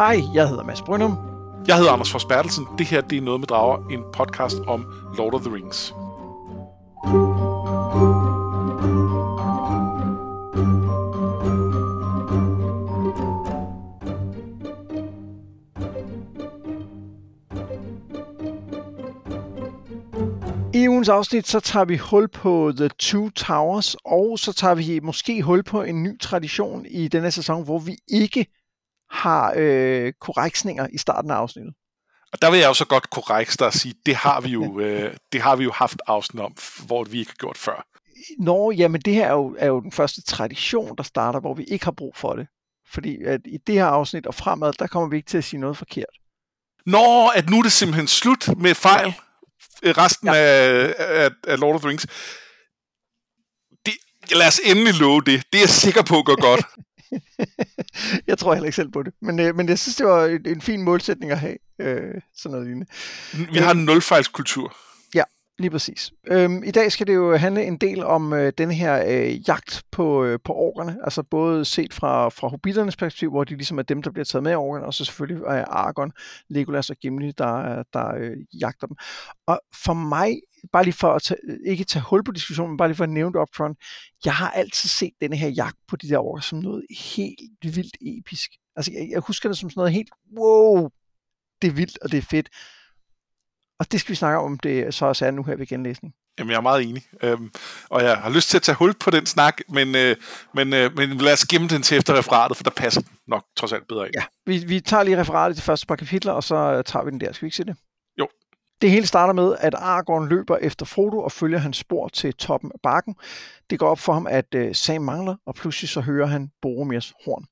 Hej, jeg hedder Mads Brynum. Jeg hedder Anders Forsbertelsen. Det her det er Noget med Drager, en podcast om Lord of the Rings. I ugens afsnit, så tager vi hul på The Two Towers, og så tager vi måske hul på en ny tradition i denne sæson, hvor vi ikke har øh, korreksninger i starten af afsnittet. Og der vil jeg jo så godt korrekt at sige, det har vi jo, øh, det har vi jo haft afsnit om, hvor vi ikke har gjort før. Nå, jamen det her er jo, er jo den første tradition, der starter, hvor vi ikke har brug for det. Fordi at i det her afsnit og fremad, der kommer vi ikke til at sige noget forkert. Nå, at nu er det simpelthen slut med fejl øh, resten ja. af, af, af Lord of the Rings. Det, lad os endelig love det. Det er jeg sikker på går godt. jeg tror heller ikke selv på det. Men, øh, men jeg synes, det var en, en fin målsætning at have. Øh, sådan noget lignende. Vi har en nulfejlskultur. Ja, lige præcis. Øhm, I dag skal det jo handle en del om øh, den her øh, jagt på, øh, på orkerne. Altså både set fra, fra hobbiternes perspektiv, hvor de ligesom er dem, der bliver taget med af orkerne, og så selvfølgelig er Aragorn, Legolas og Gimli, der, der øh, jagter dem. Og for mig bare lige for at tage, ikke tage hul på diskussionen, men bare lige for at nævne det upfront, jeg har altid set denne her jagt på de der orker som noget helt vildt episk. Altså, jeg, jeg husker det som sådan noget helt, wow, det er vildt, og det er fedt. Og det skal vi snakke om, om det så også er nu her ved genlæsning. Jamen, jeg er meget enig. Øhm, og jeg har lyst til at tage hul på den snak, men, øh, men, øh, men lad os gemme den til efter referatet, for der passer den nok trods alt bedre ind. Ja, vi, vi tager lige referatet til første par kapitler, og så tager vi den der. Skal vi ikke se det? Det hele starter med, at Aragorn løber efter Frodo og følger hans spor til toppen af bakken. Det går op for ham, at øh, Sam mangler, og pludselig så hører han Boromirs horn.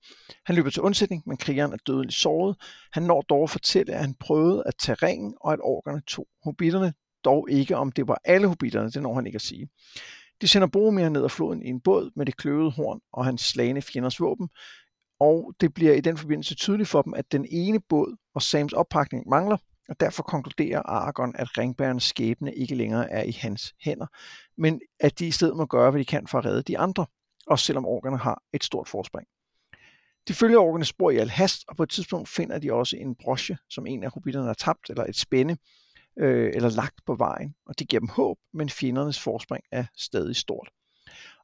Han løber til undsætning, men krigeren er dødeligt såret. Han når dog at fortælle, at han prøvede at tage ringen, og at orkerne tog hobitterne, dog ikke om det var alle hobitterne, det når han ikke at sige. De sender Boromir ned ad floden i en båd med det kløvede horn og hans slagende fjenders våben, og det bliver i den forbindelse tydeligt for dem, at den ene båd og Sams oppakning mangler, og derfor konkluderer Aragorn, at ringbærens skæbne ikke længere er i hans hænder, men at de i stedet må gøre, hvad de kan for at redde de andre, også selvom orkerne har et stort forspring. De følger orkerne spor i al hast, og på et tidspunkt finder de også en broche, som en af hobitterne har tabt, eller et spænde, øh, eller lagt på vejen, og det giver dem håb, men fjendernes forspring er stadig stort.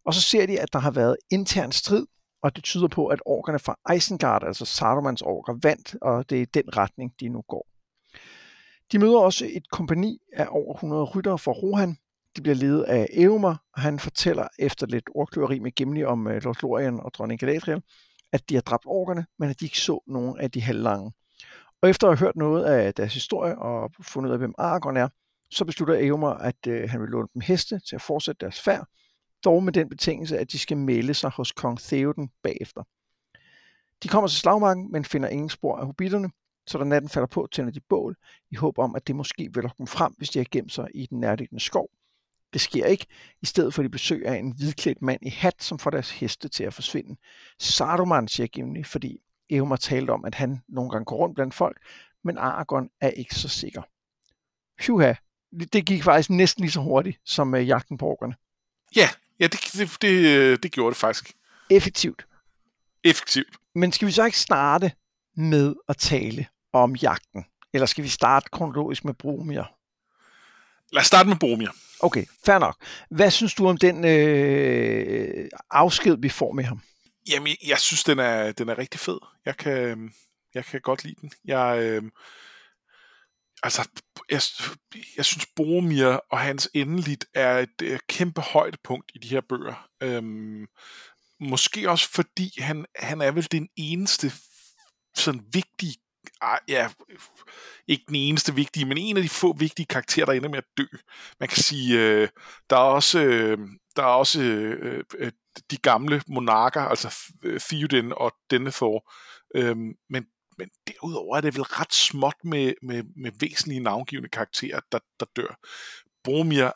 Og så ser de, at der har været intern strid, og det tyder på, at orkerne fra Isengard, altså Sarumans orker, vandt, og det er den retning, de nu går. De møder også et kompani af over 100 ryttere fra Rohan. De bliver ledet af Eomer, og han fortæller efter lidt ordkløveri med Gimli om øh, Lord Lorien og dronning Galadriel, at de har dræbt orkerne, men at de ikke så nogen af de halvlange. Og efter at have hørt noget af deres historie og fundet ud af, hvem Aragorn er, så beslutter Eomer, at øh, han vil låne dem heste til at fortsætte deres færd, dog med den betingelse, at de skal melde sig hos kong Theoden bagefter. De kommer til slagmarken, men finder ingen spor af hobitterne, så da natten falder på, tænder de bål, i håb om, at det måske vil lokke dem frem, hvis de har gemt sig i den nærliggende skov. Det sker ikke. I stedet for de besøg af en hvidklædt mand i hat, som får deres heste til at forsvinde. Saruman, siger Gimli, fordi Eomer talte om, at han nogle gange går rundt blandt folk, men Aragorn er ikke så sikker. Hyuha, det gik faktisk næsten lige så hurtigt som uh, jagten på orkerne. Ja, ja det, det, det, det gjorde det faktisk. Effektivt. Effektivt. Men skal vi så ikke starte med at tale om jagten? Eller skal vi starte kronologisk med Boromir? Lad os starte med Boromir. Okay, fair nok. Hvad synes du om den øh, afsked, vi får med ham? Jamen, jeg, jeg synes, den er, den er rigtig fed. Jeg kan, jeg kan godt lide den. Jeg, øh, altså, jeg, jeg synes, Boromir og hans endeligt er et et kæmpe højdepunkt i de her bøger. Øhm, måske også fordi han, han er vel den eneste sådan vigtige ja, ikke den eneste vigtige, men en af de få vigtige karakterer, der ender med at dø. Man kan sige, øh, der er også, øh, der er også øh, øh, de gamle monarker, altså øh, Theoden og Denethor, øh, men, men derudover er det vel ret småt med, med, med væsentlige navngivende karakterer, der, der dør. Boromir,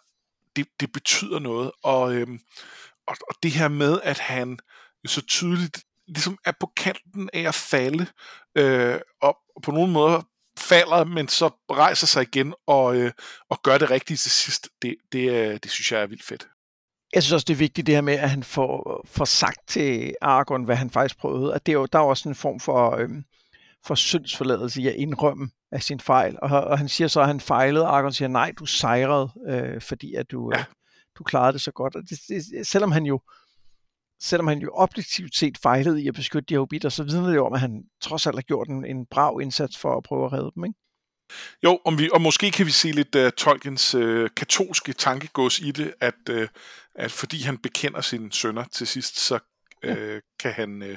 det, det betyder noget, og, øhm, og, og det her med, at han så tydeligt ligesom er på kanten af at falde, øh, og på nogle måder falder, men så rejser sig igen og, øh, og gør det rigtigt til sidst. Det, det, det synes jeg er vildt fedt. Jeg synes også, det er vigtigt det her med, at han får, får sagt til Aragorn, hvad han faktisk prøvede. At det er jo, der er også en form for, øh, for syndsforladelse i at indrømme af sin fejl. Og, og han siger så, at han fejlede, Argon siger, nej, du sejrede, øh, fordi at du, ja. øh, du klarede det så godt. Og det, det, selvom han jo selvom han jo objektivt set fejlede i at beskytte de her hobitter, så vidner det jo om, at han trods alt har gjort en, en brav indsats for at prøve at redde dem, ikke? Jo, om vi, og måske kan vi se lidt uh, Tolkiens uh, katolske tankegods i det, at, uh, at fordi han bekender sine sønner til sidst, så uh, ja. kan, han, uh,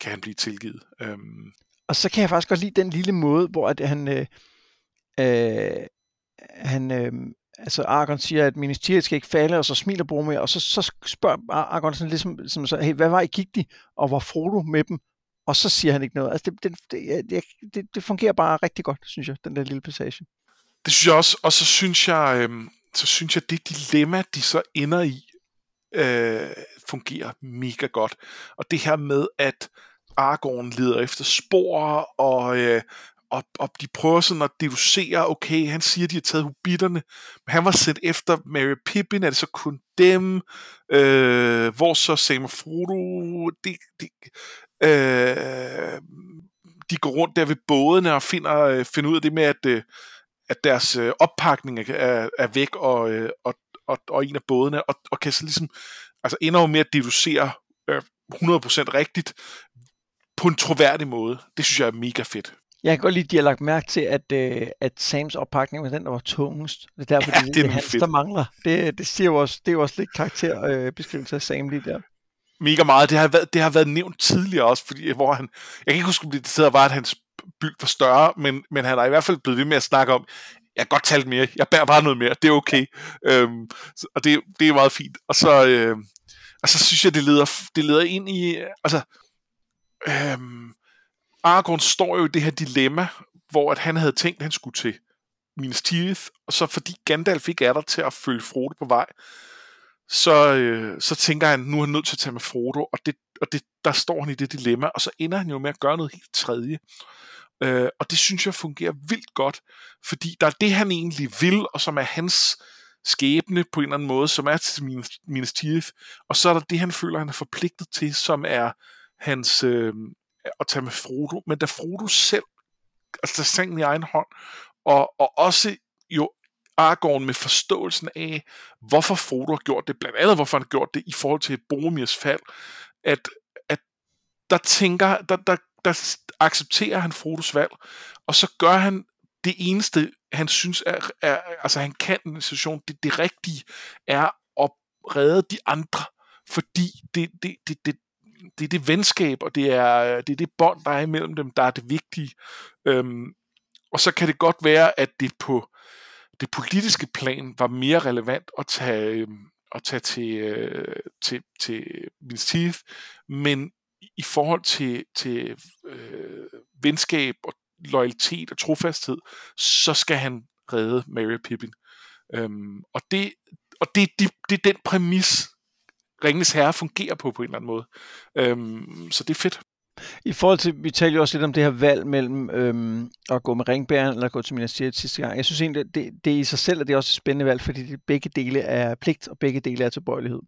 kan han blive tilgivet. Um... Og så kan jeg faktisk godt lide den lille måde, hvor at han, uh, uh, han uh, altså Argon siger, at ministeriet skal ikke falde, og så smiler Boromir, og så, så spørger Argon sådan ligesom, som så, hey, hvad var I gik de, og var Frodo med dem? Og så siger han ikke noget. Altså det, det, det, det, det fungerer bare rigtig godt, synes jeg, den der lille passage. Det synes jeg også, og så synes jeg, øhm, så synes jeg, det dilemma, de så ender i, øh, fungerer mega godt. Og det her med, at Aragorn leder efter spor, og, øh, og, og de prøver sådan at deducere, okay, han siger, de har taget hobitterne, men han var sendt efter Mary Pippin, er det så kun dem? Øh, hvor så Sam og Frodo, de, de, øh, de går rundt der ved bådene og finder, øh, finder ud af det med, at, øh, at deres øh, oppakning er, er væk, og, og, og, og en af bådene, og, og kan så ligesom, altså ender jo med at deducere øh, 100% rigtigt, på en troværdig måde. Det synes jeg er mega fedt. Jeg kan godt lide, at de har lagt mærke til, at, øh, at Sams oppakning var den, der var tungest. Det er derfor, ja, det, det, er hans, der mangler. Det, det, siger jo også, det er jo også lidt karakterbeskrivelse øh, af Sam lige der. Mega meget. Det har, været, det har været nævnt tidligere også, fordi, hvor han, jeg kan ikke huske, om det sidder var, at hans byld var større, men, men han har i hvert fald blevet ved med at snakke om, jeg kan godt tale mere, jeg bærer bare noget mere, det er okay. Øhm, og det, det er meget fint. Og så, øh, og så synes jeg, det leder, det leder ind i, altså, øhm, Aragorn står jo i det her dilemma, hvor at han havde tænkt, at han skulle til Minas Tirith, og så fordi Gandalf ikke er der til at følge Frodo på vej, så, øh, så tænker han, nu er han nødt til at tage med Frodo, og, det, og det, der står han i det dilemma, og så ender han jo med at gøre noget helt tredje. Øh, og det synes jeg fungerer vildt godt, fordi der er det, han egentlig vil, og som er hans skæbne på en eller anden måde, som er til Minas, Minas Tirith, og så er der det, han føler, han er forpligtet til, som er hans, øh, at tage med Frodo, men da Frodo selv altså tager sengen i egen hånd, og, og også jo Aragorn med forståelsen af, hvorfor Frodo har gjort det, blandt andet hvorfor han har gjort det i forhold til Boromirs fald, at, at der tænker, der, der, der accepterer han Frodos valg, og så gør han det eneste, han synes er, er altså han kan i en situation, det, det rigtige er at redde de andre, fordi det, det, det, det, det er det venskab, og det er øh, det, er det bånd, der er imellem dem, der er det vigtige. Øhm, og så kan det godt være, at det på det politiske plan var mere relevant at tage, øhm, at tage til, øh, til, til Minas men i forhold til, til øh, venskab og loyalitet og trofasthed, så skal han redde Mary Pippin. Øhm, og det, og det, det, det er den præmis, Ringens Herre fungerer på på en eller anden måde. Øhm, så det er fedt. I forhold til, vi talte jo også lidt om det her valg mellem øhm, at gå med ringbæren eller at gå til ministeriet sidste gang. Jeg synes egentlig, det, det i sig selv at det er også et spændende valg, fordi det, begge dele er pligt, og begge dele er tilbøjelighed.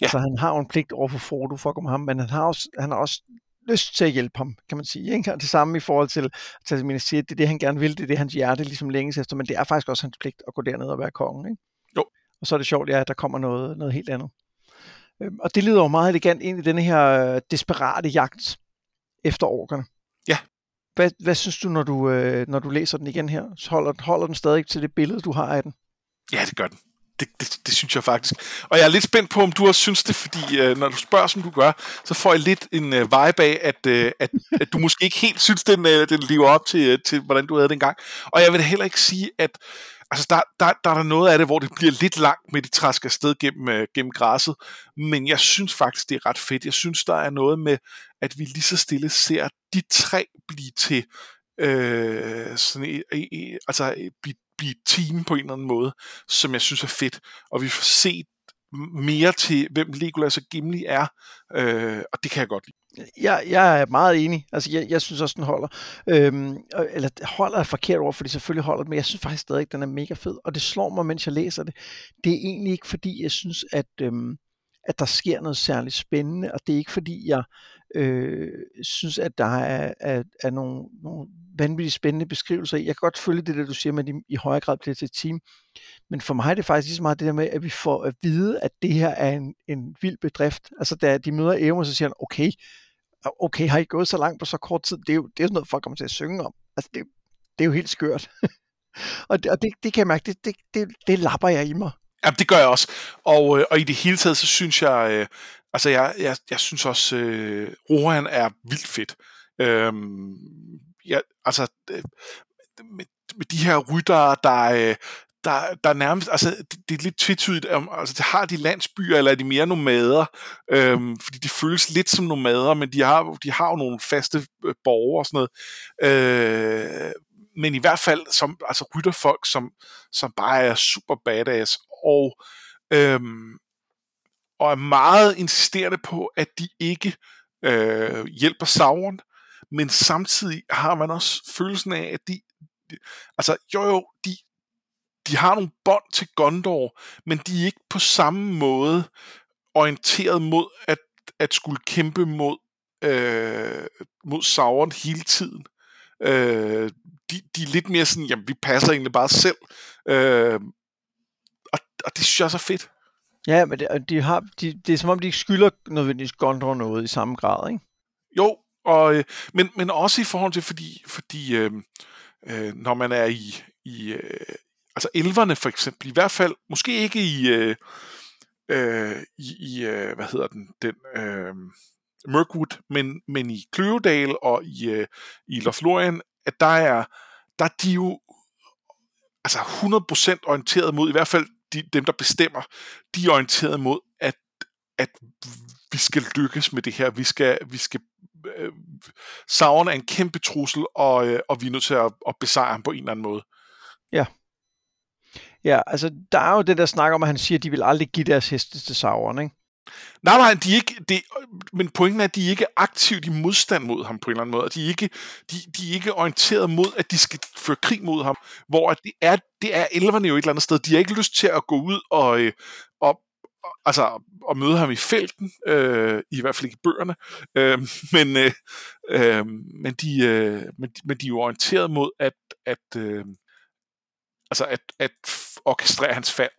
Ja. Altså han har jo en pligt over for Frodo for at komme ham, men han har også, han har også lyst til at hjælpe ham, kan man sige. Ikke? Og det samme i forhold til at tage til ministeriet, det er det, han gerne vil, det er det, hans hjerte ligesom længes efter, men det er faktisk også hans pligt at gå derned og være kongen. Ikke? Jo. Og så er det sjovt, ja, at der kommer noget, noget helt andet. Øhm, og det leder jo meget elegant ind i denne her øh, desperate jagt efter orkerne. Ja. Hvad, hvad synes du, når du, øh, når du læser den igen her? Så holder, holder den stadig til det billede, du har af den? Ja, det gør den. Det, det, det synes jeg faktisk. Og jeg er lidt spændt på, om du også synes det, fordi øh, når du spørger, som du gør, så får jeg lidt en øh, vibe af, at, øh, at, at du måske ikke helt synes, den, øh, den lever op til, øh, til, hvordan du havde det engang. Og jeg vil heller ikke sige, at altså der, der, der er der noget af det, hvor det bliver lidt langt med de træsker sted gennem, øh, gennem græsset, men jeg synes faktisk, det er ret fedt. Jeg synes, der er noget med, at vi lige så stille ser de tre blive til øh, sådan, øh, øh, altså blive, blive team på en eller anden måde, som jeg synes er fedt. Og vi får set mere til, hvem Legolas og Gimli er, øh, og det kan jeg godt lide. Jeg, jeg er meget enig. Altså, jeg, jeg synes også, den holder. Øhm, eller holder er forkert ord, fordi selvfølgelig holder den, men jeg synes faktisk stadig, den er mega fed. Og det slår mig, mens jeg læser det. Det er egentlig ikke, fordi jeg synes, at, øhm, at der sker noget særligt spændende, og det er ikke fordi, jeg øh, synes, at der er, er, er nogle, nogle vanvittigt spændende beskrivelser i. Jeg kan godt følge det der, du siger med, at de i højere grad bliver til et team. Men for mig er det faktisk lige så meget det der med, at vi får at vide, at det her er en, en vild bedrift. Altså, da de møder Evo, så siger han, okay, okay, har I gået så langt på så kort tid? Det er jo, det er sådan noget, folk kommer til at synge om. Altså, det, det er jo helt skørt. og det, og det, det kan jeg mærke, det, det, det, det lapper jeg i mig. Ja, det gør jeg også. Og, øh, og i det hele taget, så synes jeg, øh, altså jeg, jeg, jeg synes også, øh, Rohan er vildt fedt. Øhm, ja, altså, øh, med, med de her ryttere, der, øh, der, der nærmest, altså det, det er lidt tvetydigt, om, altså det har de landsbyer, eller er de mere nomader, øhm, fordi de føles lidt som nomader, men de har, de har jo nogle faste øh, borgere og sådan noget, øh, men i hvert fald som altså rytterfolk, som, som bare er super badass, og, øhm, og er meget insisterende på, at de ikke øh, hjælper Sauron, men samtidig har man også følelsen af, at de, de altså jo jo, de, de har nogle bånd til Gondor, men de er ikke på samme måde orienteret mod at, at skulle kæmpe mod, øh, mod Sauron hele tiden. Øh, de, de er lidt mere sådan, jamen vi passer egentlig bare selv. Øh, og, og det synes jeg er så fedt. Ja, men det, de har, de, det er som om, de ikke skylder nødvendigvis Gondor noget i samme grad, ikke? Jo, og, øh, men, men også i forhold til, fordi, fordi øh, øh, når man er i, i øh, altså elverne for eksempel, i hvert fald, måske ikke i, øh, øh, i, i øh, hvad hedder den, den øh, Mirkwood, men, men i Kløvedal og i, øh, i Lothlorien, at der er, der er de jo altså 100% orienteret mod, i hvert fald de, dem, der bestemmer, de er orienteret mod, at, at vi skal lykkes med det her. Vi skal, vi skal øh, Sauron er en kæmpe trussel, og, øh, og vi er nødt til at, at besejre ham på en eller anden måde. Ja. Ja, altså der er jo det der snak om, at han siger, at de vil aldrig give deres heste til Sauron, ikke? Nej, nej, de er ikke, det, men pointen er, at de er ikke aktivt i modstand mod ham på en eller anden måde. De er ikke, de, de er ikke orienteret mod, at de skal føre krig mod ham, hvor det er, det er elverne jo et eller andet sted. De har ikke lyst til at gå ud og, øh, og, altså, at møde ham i felten, øh, i hvert fald ikke i bøgerne, øh, men, øh, øh, men, de, øh, men, men de er jo orienteret mod at, at, øh, altså at, at orkestrere hans fald.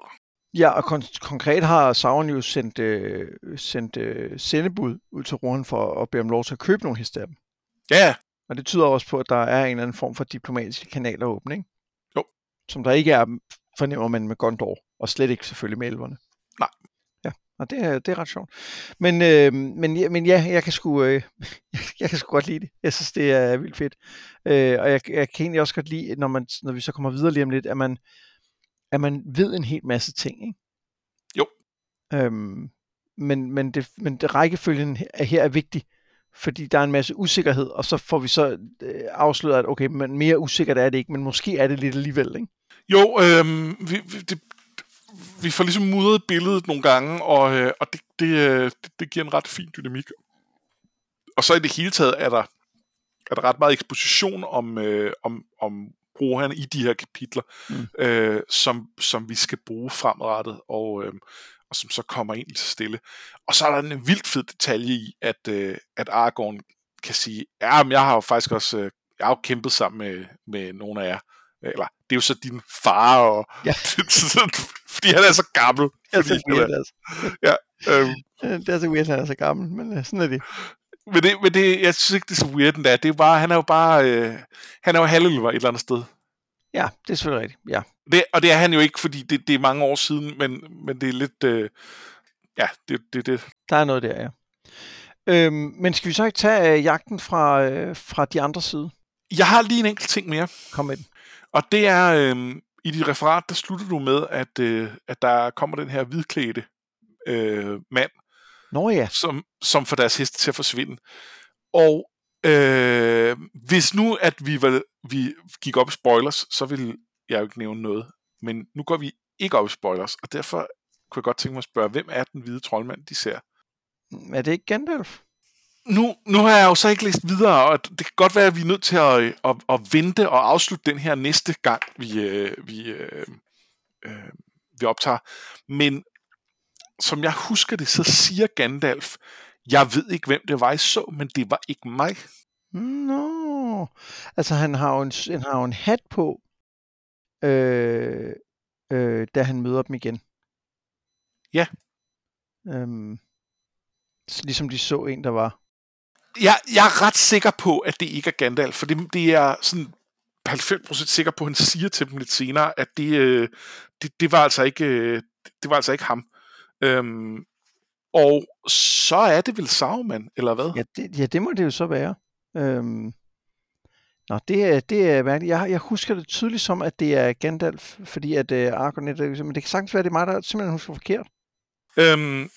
Ja, og kon- konkret har Sauron jo sendt, øh, sendt øh, sendebud ud til Rohan for at bede om lov til at købe nogle heste af dem. Ja. Og det tyder også på, at der er en eller anden form for diplomatiske kanaler åbne, ikke? Jo. Som der ikke er, fornemmer man med Gondor, og slet ikke selvfølgelig med elverne. Nej. Og det er, det er ret sjovt. Men, øh, men, ja, men ja, jeg kan, sgu, øh, jeg kan sgu godt lide det. Jeg synes, det er vildt fedt. Øh, og jeg, jeg kan egentlig også godt lide, når, man, når vi så kommer videre lige om lidt, at man, at man ved en hel masse ting, ikke? Jo. Øhm, men, men, det, men det rækkefølgen er her er vigtig, fordi der er en masse usikkerhed, og så får vi så øh, afsløret, at okay, men mere usikkert er det ikke, men måske er det lidt alligevel, ikke? Jo, øhm, vi, vi, det, vi får ligesom mudret billedet nogle gange, og, øh, og det, det, øh, det, det giver en ret fin dynamik. Og så i det hele taget er der, er der ret meget eksposition om, øh, om, om Rohan i de her kapitler, mm. øh, som, som vi skal bruge fremadrettet, og, øh, og som så kommer ind til stille. Og så er der en vildt fed detalje i, at, øh, at Aragorn kan sige, ja, men jeg har jo faktisk også øh, jeg har jo kæmpet sammen med, med nogle af jer. Eller, det er jo så din far, og, Ja. fordi han er så gammel. Det er så weird, altså. ja, øhm, Det er så weird, at han er så gammel, men øh, sådan er det. men, det, men det, jeg synes ikke, det er så weird, den der. Det er bare, han er jo bare, øh, han er jo halvelver et eller andet sted. Ja, det er selvfølgelig rigtigt. Ja. Det, og det er han jo ikke, fordi det, det er mange år siden, men, men det er lidt... Øh, ja, det, det, det. Der er noget der, ja. Øhm, men skal vi så ikke tage øh, jagten fra, øh, fra de andre side? Jeg har lige en enkelt ting mere, Kom med den. Og det er, øh, i dit referat, der slutter du med, at, øh, at der kommer den her hvidklædte øh, mand, Nå ja. som, som får deres heste til at forsvinde. Og øh, hvis nu, at vi, var, vi gik op i spoilers, så ville jeg jo ikke nævne noget. Men nu går vi ikke op i spoilers, og derfor kunne jeg godt tænke mig at spørge, hvem er den hvide troldmand, de ser? Er det ikke Gandalf? Nu, nu har jeg jo så ikke læst videre, og det kan godt være, at vi er nødt til at, at, at vente og afslutte den her næste gang, vi, øh, vi, øh, øh, vi optager. Men som jeg husker det, så siger Gandalf, jeg ved ikke, hvem det var, I så, men det var ikke mig. Nå, altså han har jo en, han har jo en hat på, øh, øh, da han møder dem igen. Ja. Øhm, ligesom de så en, der var. Jeg, jeg er ret sikker på, at det ikke er Gandalf, for det, det er sådan 90% sikker på, at han siger til dem lidt senere, at det, øh, det, det, var, altså ikke, øh, det var altså ikke ham. Øhm, og så er det vel Sauron, eller hvad? Ja det, ja, det må det jo så være. Øhm, nå, det er, det er mærkeligt. Jeg, jeg husker det tydeligt som, at det er Gandalf, fordi at øh, Argonet, men det kan sagtens være, at det er mig, der simpelthen husker forkert. Øhm,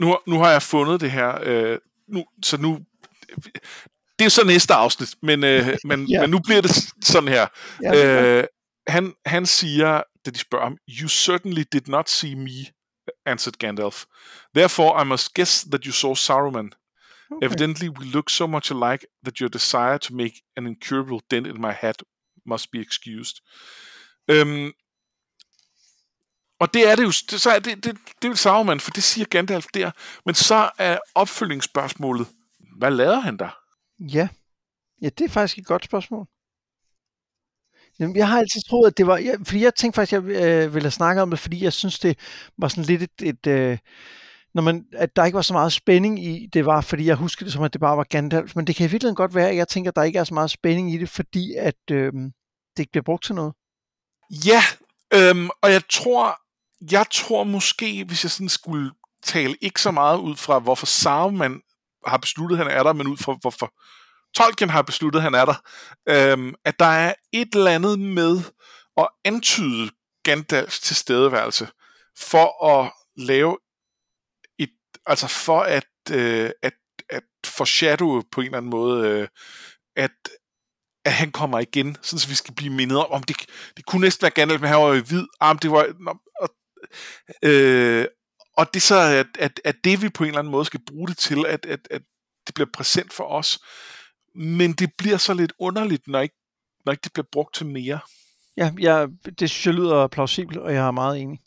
nu, nu har jeg fundet det her, øh, nu, så nu, det er så næste afsnit, men, øh, men, ja. men nu bliver det sådan her. Ja, øh, han, han siger, da de spørger ham, You certainly did not see me, answered Gandalf. Therefore, I must guess that you saw Saruman. Okay. Evidently, we look so much alike that your desire to make an incurable dent in my head must be excused. Øhm, og det er det jo, det, så er det, det, det er jo Sauron, for det siger Gandalf der. Men så er opfølgningsspørgsmålet, hvad lavede han der? Ja. ja, det er faktisk et godt spørgsmål. Jamen, jeg har altid troet, at det var... Jeg, fordi jeg tænkte faktisk, at jeg øh, ville have snakket om det, fordi jeg synes, det var sådan lidt et... et øh, når man, at der ikke var så meget spænding i det, var fordi jeg husker det som, at det bare var Gandalf. Men det kan i virkeligheden godt være, at jeg tænker, at der ikke er så meget spænding i det, fordi at øh, det ikke bliver brugt til noget. Ja, øhm, og jeg tror, jeg tror måske, hvis jeg sådan skulle tale ikke så meget ud fra, hvorfor Saruman har besluttet, at han er der, men ud fra, hvorfor Tolkien har besluttet, at han er der, øhm, at der er et eller andet med at antyde Gandalfs tilstedeværelse, for at lave et, altså for at, øh, at, at foreshadow på en eller anden måde, øh, at, at han kommer igen, sådan så vi skal blive mindet om, om det, det kunne næsten være Gandalf, men han var jo hvid, ah, det var, og Øh, og det så at, at, at det vi på en eller anden måde skal bruge det til, at, at, at det bliver præsent for os. Men det bliver så lidt underligt, når ikke, når ikke det bliver brugt til mere. Ja, jeg, det synes jeg lyder plausibelt, og jeg er meget enig.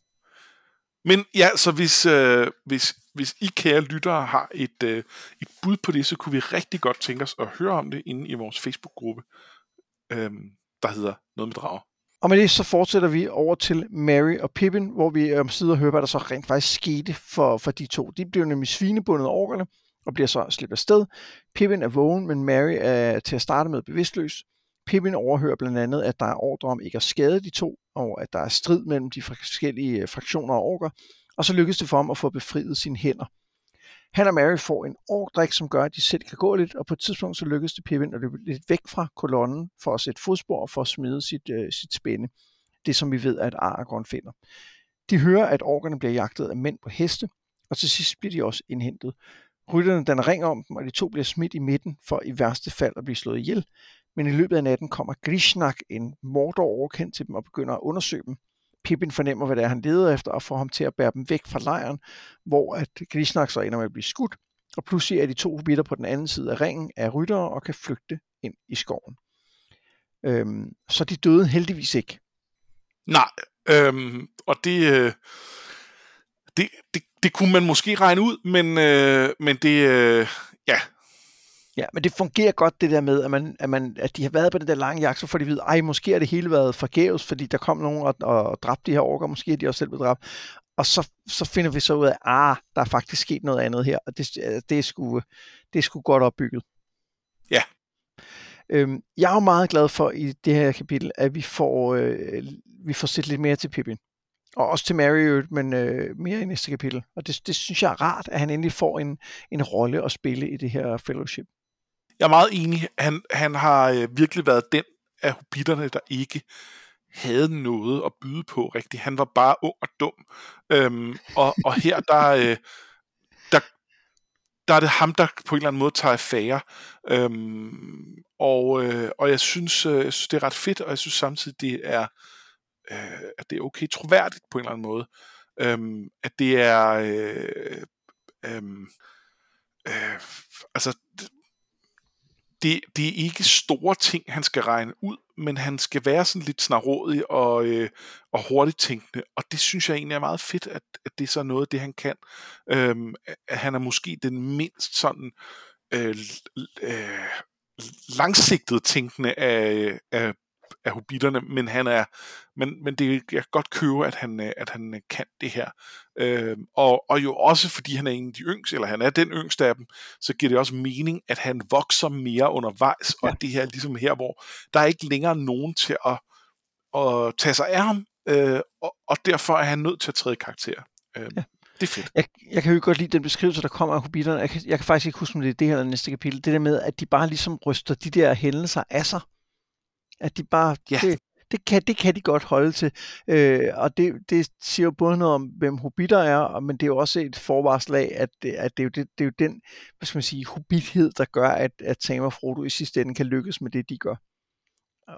Men ja, så hvis, øh, hvis, hvis I kære lyttere har et, øh, et bud på det, så kunne vi rigtig godt tænke os at høre om det inde i vores Facebook-gruppe, øh, der hedder Noget med Drager. Og med det så fortsætter vi over til Mary og Pippin, hvor vi øh, om og hører, hvad der så rent faktisk skete for, for de to. De bliver nemlig svinebundet af orkerne og bliver så slippet afsted. Pippin er vågen, men Mary er til at starte med bevidstløs. Pippin overhører blandt andet, at der er ordre om ikke at skade de to, og at der er strid mellem de forskellige øh, fraktioner af orker, og så lykkes det for ham at få befriet sine hænder. Han og Mary får en ordrik, som gør, at de selv kan gå lidt, og på et tidspunkt så lykkes det Pippin at løbe lidt væk fra kolonnen for at sætte fodspor og for at smide sit, øh, sit spænde. Det som vi ved, at Aragorn finder. De hører, at orkerne bliver jagtet af mænd på heste, og til sidst bliver de også indhentet. Rytterne den ringer om dem, og de to bliver smidt i midten for i værste fald at blive slået ihjel. Men i løbet af natten kommer Grishnak, en mordor overkendt til dem, og begynder at undersøge dem. Pippin fornemmer, hvad det er, han leder efter, og får ham til at bære dem væk fra lejren, hvor at Grisnak så ender med at blive skudt, og pludselig er de to hobitter på den anden side af ringen af ryttere og kan flygte ind i skoven. Øhm, så de døde heldigvis ikke. Nej, øhm, og det, øh, det, det, det kunne man måske regne ud, men, øh, men det, øh, ja, Ja, men det fungerer godt det der med, at, man, at, man, at de har været på den der lange jagt, så får de vide, ej, måske har det hele været forgæves, fordi der kom nogen og, og dræbte de her orker, måske er de også selv blevet dræbt. Og så, så finder vi så ud af, ah, der er faktisk sket noget andet her, og det, det, er, sgu, det er sgu godt opbygget. Ja. Øhm, jeg er jo meget glad for i det her kapitel, at vi får, øh, vi får set lidt mere til Pippin. Og også til Mary, men øh, mere i næste kapitel. Og det, det synes jeg er rart, at han endelig får en, en rolle at spille i det her fellowship. Jeg er meget enig. Han, han har øh, virkelig været den af hobitterne, der ikke havde noget at byde på rigtigt. Han var bare ung og dum. Øhm, og, og her, der, øh, der, der er det ham, der på en eller anden måde tager affære. Øhm, og, øh, og jeg synes, øh, jeg synes, det er ret fedt, og jeg synes samtidig, det er, øh, at det er okay troværdigt på en eller anden måde. Øhm, at det er... Øh, øh, øh, altså, det, det er ikke store ting, han skal regne ud, men han skal være sådan lidt snarådig og, øh, og hurtigt tænkende, og det synes jeg egentlig er meget fedt, at, at det er så noget, det han kan. Øhm, at han er måske den mindst sådan øh, øh, langsigtet tænkende af, af af hobitterne, men han er, men, men det, jeg kan godt købe, at han, øh, at han øh, kan det her. Øh, og, og jo også fordi han er en af de yngste, eller han er den yngste af dem, så giver det også mening, at han vokser mere undervejs, ja. og det her ligesom her, hvor der er ikke længere nogen til at, at tage sig af ham, øh, og, og derfor er han nødt til at træde karakter. Øh, ja. Det er fedt. Jeg, jeg kan jo godt lide den beskrivelse, der kommer af hobitterne. Jeg kan, jeg kan faktisk ikke huske, om det er det her eller næste kapitel. Det der med, at de bare ligesom ryster de der hændelser af sig. At de bare, ja. det, det, kan, det kan de godt holde til. Øh, og det, det siger jo både noget om, hvem hobitter er, men det er jo også et forvarsel af, at, det, at det, er jo det, det er jo den, hvad skal man sige, hobithed, der gør, at, at Sam og Frodo i sidste ende kan lykkes med det, de gør.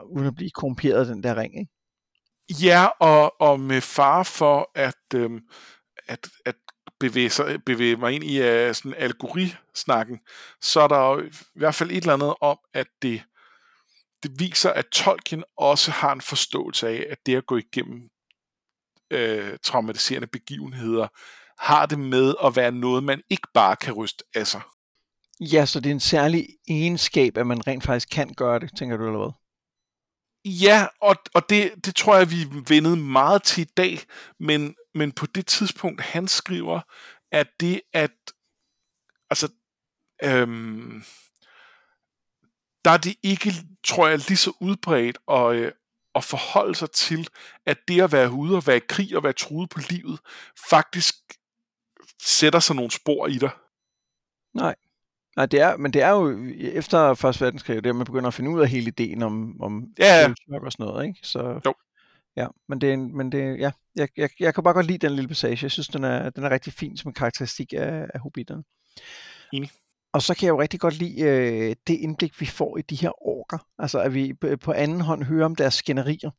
Uden at blive korrumperet af den der ring, ikke? Ja, og, og med far for at, øhm, at, at bevæge, sig, bevæge mig ind i uh, sådan algorisnakken, så er der jo i hvert fald et eller andet om, at det det viser, at Tolkien også har en forståelse af, at det at gå igennem øh, traumatiserende begivenheder, har det med at være noget, man ikke bare kan ryste af sig. Ja, så det er en særlig egenskab, at man rent faktisk kan gøre det, tænker du, eller hvad? Ja, og, og det, det tror jeg, vi vendede meget til i dag, men, men på det tidspunkt, han skriver, at det at, altså, øhm, der er det ikke, tror jeg, lige så udbredt at, øh, at forholde sig til, at det at være ude og være i krig og være truet på livet, faktisk sætter sig nogle spor i dig. Nej. Nej, det er, men det er jo efter Første Verdenskrig, det er, man begynder at finde ud af hele ideen om, om ja, ja. og sådan noget, ikke? Så, jo. Ja, men det er, men det, ja, jeg, jeg, jeg kan bare godt lide den lille passage. Jeg synes, den er, den er rigtig fin som en karakteristik af, af hobitterne. Enig. Og så kan jeg jo rigtig godt lide øh, det indblik, vi får i de her orker. Altså at vi på anden hånd hører om deres skænderier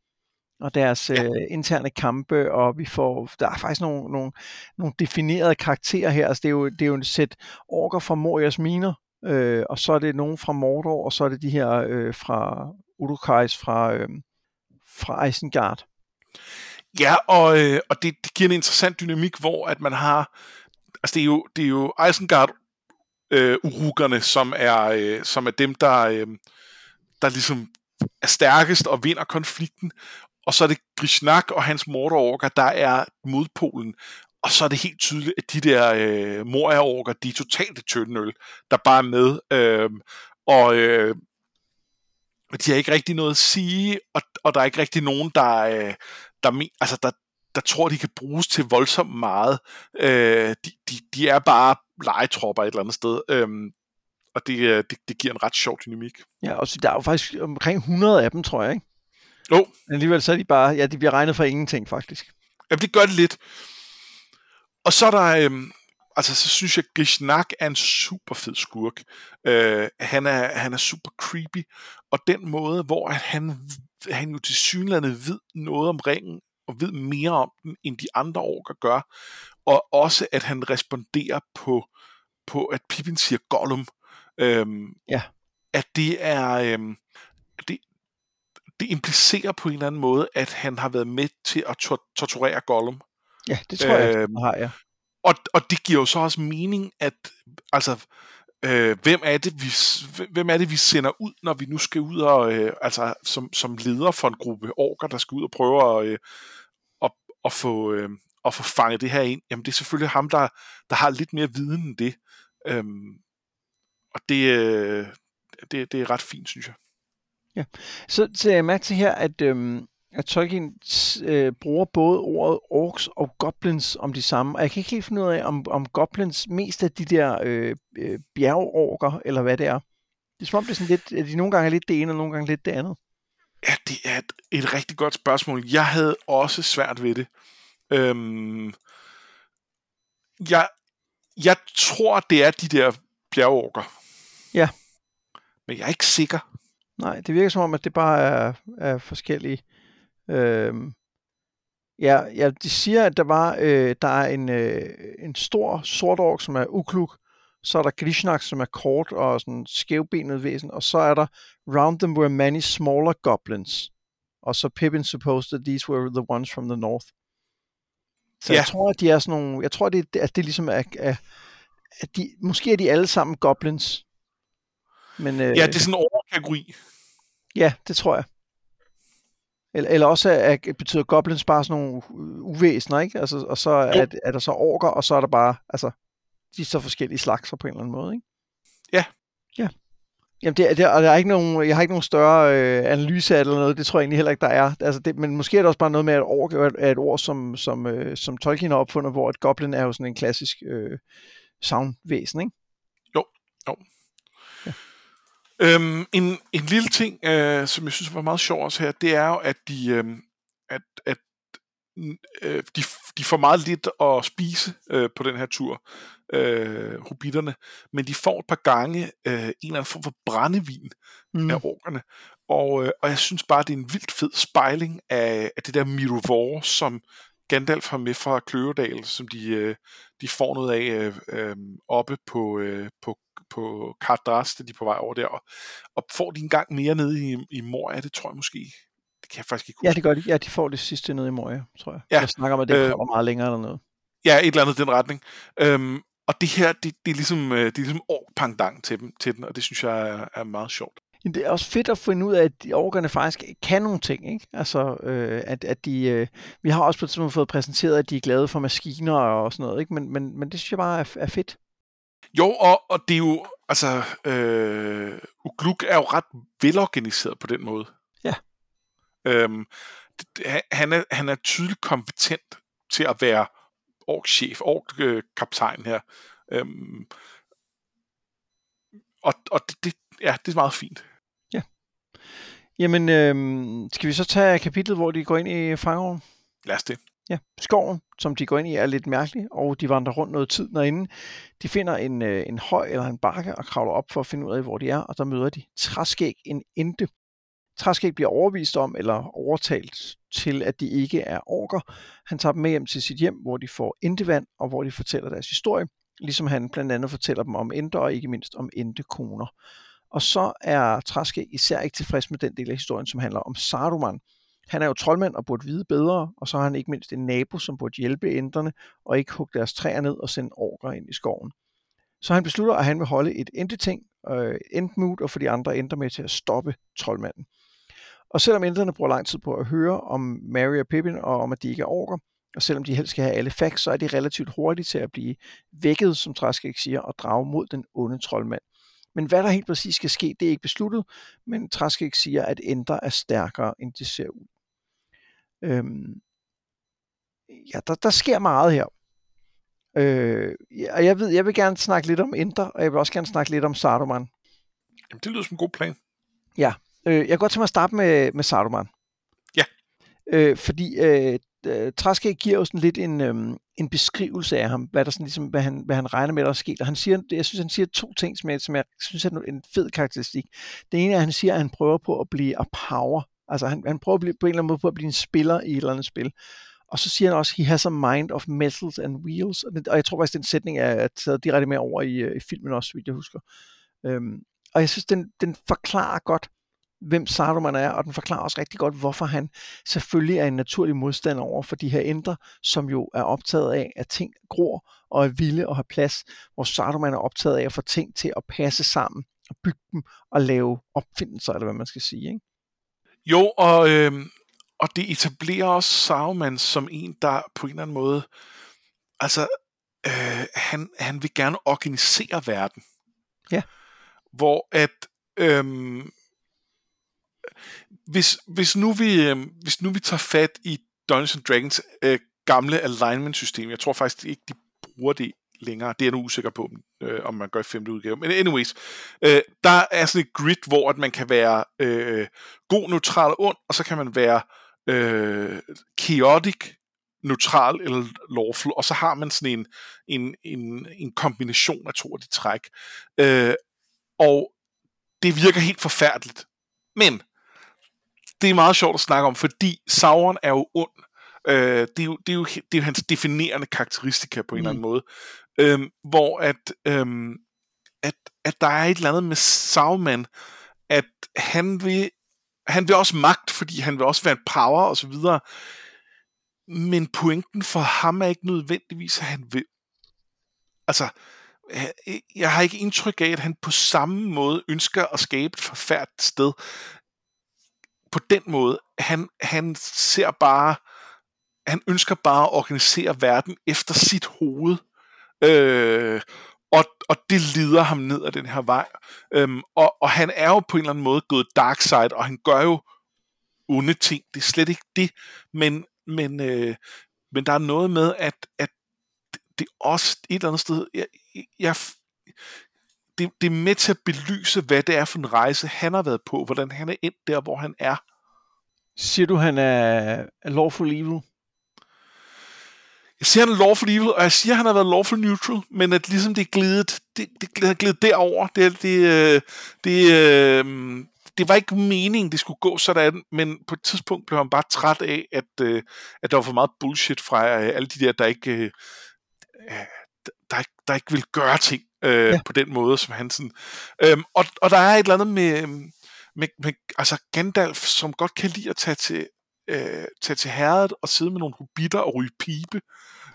og deres ja. øh, interne kampe, og vi får, der er faktisk nogle, nogle, nogle definerede karakterer her. Altså det er jo, det er jo en sæt orker fra Morias miner, øh, og så er det nogen fra Mordor, og så er det de her øh, fra Urukais fra, øh, fra Isengard. Ja, og, øh, og det, det giver en interessant dynamik, hvor at man har, altså det er jo, det er jo Isengard øh, urukerne, som er, øh, som er dem, der, øh, der ligesom er stærkest og vinder konflikten. Og så er det Grishnak og hans morderorker, der er modpolen. Og så er det helt tydeligt, at de der øh, morderorker, de er totalt tøndenøl, der bare er med. Øh, og øh, de har ikke rigtig noget at sige, og, og der er ikke rigtig nogen, der, øh, der, altså, der, der tror, de kan bruges til voldsomt meget. Øh, de, de, de er bare legetropper et eller andet sted. Øhm, og det, øh, det, det giver en ret sjov dynamik. Ja, og så der er jo faktisk omkring 100 af dem, tror jeg, ikke? Jo. Oh. Men alligevel så er de bare, ja, de bliver regnet for ingenting, faktisk. Ja, det gør det lidt. Og så er der, øhm, altså så synes jeg, Gishnak er en super fed skurk. Øh, han, er, han er super creepy, og den måde, hvor han, han jo til synlandet ved noget om ringen, og ved mere om den, end de andre orker gør. Og også, at han responderer på, på at Pippin siger Gollum. Øhm, ja. At det er... Øhm, det, det implicerer på en eller anden måde, at han har været med til at tor- torturere Gollum. Ja, det tror jeg, øhm, har, ja. Og, og det giver jo så også mening, at altså, øh, hvem, er det, vi, hvem er det, vi sender ud, når vi nu skal ud og, øh, altså, som, som leder for en gruppe orker, der skal ud og prøve at, øh, at, at, få, øh, at få fanget det her ind? Jamen, det er selvfølgelig ham, der, der har lidt mere viden end det. Øhm, og det, øh, det, det er ret fint, synes jeg. Ja, så ser jeg mærke til her, at, øhm, at Tolkien øh, bruger både ordet orks og goblins om de samme. Og jeg kan ikke helt finde ud af, om, om goblins mest af de der øh, øh, bjergeorker, eller hvad det er. Det er som om, det er sådan lidt, at de nogle gange er lidt det ene, og nogle gange lidt det andet. Ja, det er et, et rigtig godt spørgsmål. Jeg havde også svært ved det. Øhm, jeg, jeg tror, det er de der bjergeorker. Ja. Men jeg er ikke sikker. Nej, det virker som om, at det bare er, er forskellige. Øhm, ja, ja, de siger, at der var øh, der er en, øh, en stor sort ork, som er ukluk, så er der Grishnak, som er kort og sådan skævbenet væsen, og så er der Round them were many smaller goblins. Og så Pippin supposed that these were the ones from the north. Så Ja. jeg tror, at de er sådan nogle, jeg tror, det, at det ligesom er, er at de, måske er de alle sammen goblins. Men, øh, Ja, det er sådan en overkategori. Ja, det tror jeg. Eller, eller også er, er, betyder goblins bare sådan nogle u- uvæsener, ikke? Altså, og så er, Jo. er der så orker, og så er der bare, altså, de er så forskellige slagser på en eller anden måde, ikke? Ja. Ja. Jamen, det, er- det, og der er ikke nogen, jeg har ikke nogen større øh, analyse af det eller noget, det tror jeg egentlig heller ikke, der er. Altså, det, men måske er det også bare noget med, at ork er et, ord, som, som, øh, som Tolkien har opfundet, hvor et goblin er jo sådan en klassisk øh, savnvæsen, ikke? Øhm, en, en lille ting, øh, som jeg synes var meget sjov også her, det er jo, at de, øh, at, at øh, de, de får meget lidt at spise øh, på den her tur, øh, hobitterne, men de får et par gange øh, en eller anden form for brændevin Mm. af orkerne. Og, øh, og jeg synes bare, det er en vildt fed spejling af, af det der Mirovor, som Gandalf har med fra Kløvedal, som de, øh, de får noget af øh, øh, oppe på, øh, på, på Kardras, da de er på vej over der. Og, og får de en gang mere nede i, i Moria, det tror jeg måske. Det kan jeg faktisk ikke Ja, huske. det gør de. Ja, de får det sidste nede i Moria, tror jeg. Ja, Jeg snakker om, at det øh, kommer meget længere eller noget. Ja, et eller andet i den retning. Øhm, og det her, det, det er ligesom, øh, det er ligesom ork til, dem, til den, og det synes jeg er, er meget sjovt. Men det er også fedt at finde ud af, at de orkerne faktisk kan nogle ting, ikke? Altså, øh, at, at de... Øh, vi har også på et tidspunkt fået præsenteret, at de er glade for maskiner og sådan noget, ikke? Men, men, men det synes jeg bare er, er fedt. Jo, og, og det er jo, altså, øh, Ugluk er jo ret velorganiseret på den måde. Ja. Øhm, det- han- han, er, han er tydeligt kompetent til at være ork-chef, ork-kaptajn her. Øhm, og og det, det, ja, det er meget fint. Jamen, øh, skal vi så tage kapitlet, hvor de går ind i fangeren? Lad os det. Ja, skoven, som de går ind i, er lidt mærkelig, og de vandrer rundt noget tid derinde. De finder en, øh, en høj eller en bakke og kravler op for at finde ud af, hvor de er, og der møder de Træskæg en ente. Træskæg bliver overvist om eller overtalt til, at de ikke er orker. Han tager dem med hjem til sit hjem, hvor de får entevand, og hvor de fortæller deres historie, ligesom han blandt andet fortæller dem om enter, og ikke mindst om entekoner. Og så er Traske især ikke tilfreds med den del af historien, som handler om Saruman, han er jo troldmand og burde vide bedre, og så har han ikke mindst en nabo, som burde hjælpe ænderne og ikke hugge deres træer ned og sende orker ind i skoven. Så han beslutter, at han vil holde et enteting, øh, entmood, og få de andre enter med til at stoppe troldmanden. Og selvom ænderne bruger lang tid på at høre om Mary og Pippin, og om at de ikke er orker, og selvom de helst skal have alle facts, så er de relativt hurtige til at blive vækket, som Træskæg siger, og drage mod den onde troldmand. Men hvad der helt præcis skal ske, det er ikke besluttet, men Træskæg siger, at enter er stærkere, end det ser ud. Øhm, ja, der, der sker meget her. Øh, ja, og jeg ved, jeg vil gerne snakke lidt om Enter, og jeg vil også gerne snakke lidt om Saruman. Jamen, det lyder som en god plan. Øh, jeg tænke mig at starte med, med Saruman. Ja. Øh, fordi øh, øh, Traske giver jo sådan lidt en, øhm, en beskrivelse af ham, hvad, der sådan ligesom, hvad, han, hvad han regner med, der er sket. Og han siger, jeg synes, han siger to ting, som jeg, som jeg synes er en fed karakteristik. Det ene er, at han siger, at han prøver på at blive a power. Altså han, han prøver at blive, på en eller anden måde på at blive en spiller i et eller andet spil. Og så siger han også, he has a mind of metals and wheels. Og, det, og jeg tror faktisk, den sætning er taget direkte med over i, øh, i filmen også, hvis jeg husker. Øhm, og jeg synes, den, den forklarer godt, hvem Saruman er, og den forklarer også rigtig godt, hvorfor han selvfølgelig er en naturlig modstander over for de her indre, som jo er optaget af, at ting gror og er vilde og har plads, hvor Saruman er optaget af at få ting til at passe sammen, og bygge dem og lave opfindelser, eller hvad man skal sige. Ikke? Jo, og, øh, og det etablerer også Saruman som en, der på en eller anden måde, altså, øh, han, han vil gerne organisere verden. Ja. Hvor at, øh, hvis, hvis, nu vi, øh, hvis nu vi tager fat i Dungeons Dragons øh, gamle alignment-system, jeg tror faktisk ikke, de bruger det længere, det er jeg nu usikker på, øh, om man gør i femte udgave. Men anyways, øh, der er sådan et grid, hvor at man kan være øh, god, neutral og ond, og så kan man være øh, chaotic, neutral eller lawful, og så har man sådan en, en, en, en kombination af to af de træk. Øh, og det virker helt forfærdeligt. Men det er meget sjovt at snakke om, fordi Sauron er jo ond. Øh, det, er jo, det, er jo, det er jo hans definerende karakteristika på en mm. eller anden måde. Øh, hvor at, øh, at, at der er et eller andet med Sauman, at han vil, han vil også magt, fordi han vil også være en power og så videre. Men pointen for ham er ikke nødvendigvis, at han vil... Altså, jeg har ikke indtryk af, at han på samme måde ønsker at skabe et forfærdeligt sted. På den måde, han, han ser bare, han ønsker bare at organisere verden efter sit hoved. Øh, og, og det lider ham ned ad den her vej. Øhm, og, og han er jo på en eller anden måde gået dark side, og han gør jo onde ting. Det er slet ikke det. Men, men, øh, men der er noget med, at, at det er også et eller andet sted, jeg, jeg, det, det er med til at belyse, hvad det er for en rejse, han har været på, hvordan han er endt der, hvor han er. Siger du, han er lawful evil? Jeg siger, han er lawful evil, og jeg siger, han har været lawful neutral, men at ligesom det er glidet, det, det er glidet derover. Det, det, øh, det, øh, det var ikke meningen, det skulle gå sådan, men på et tidspunkt blev han bare træt af, at, øh, at der var for meget bullshit fra alle de der, der ikke, der, der ikke vil gøre ting øh, ja. på den måde, som han sådan... Øhm, og, og der er et eller andet med, med, med altså Gandalf, som godt kan lide at tage til, øh, tage til herret og sidde med nogle hobitter og ryge pibe.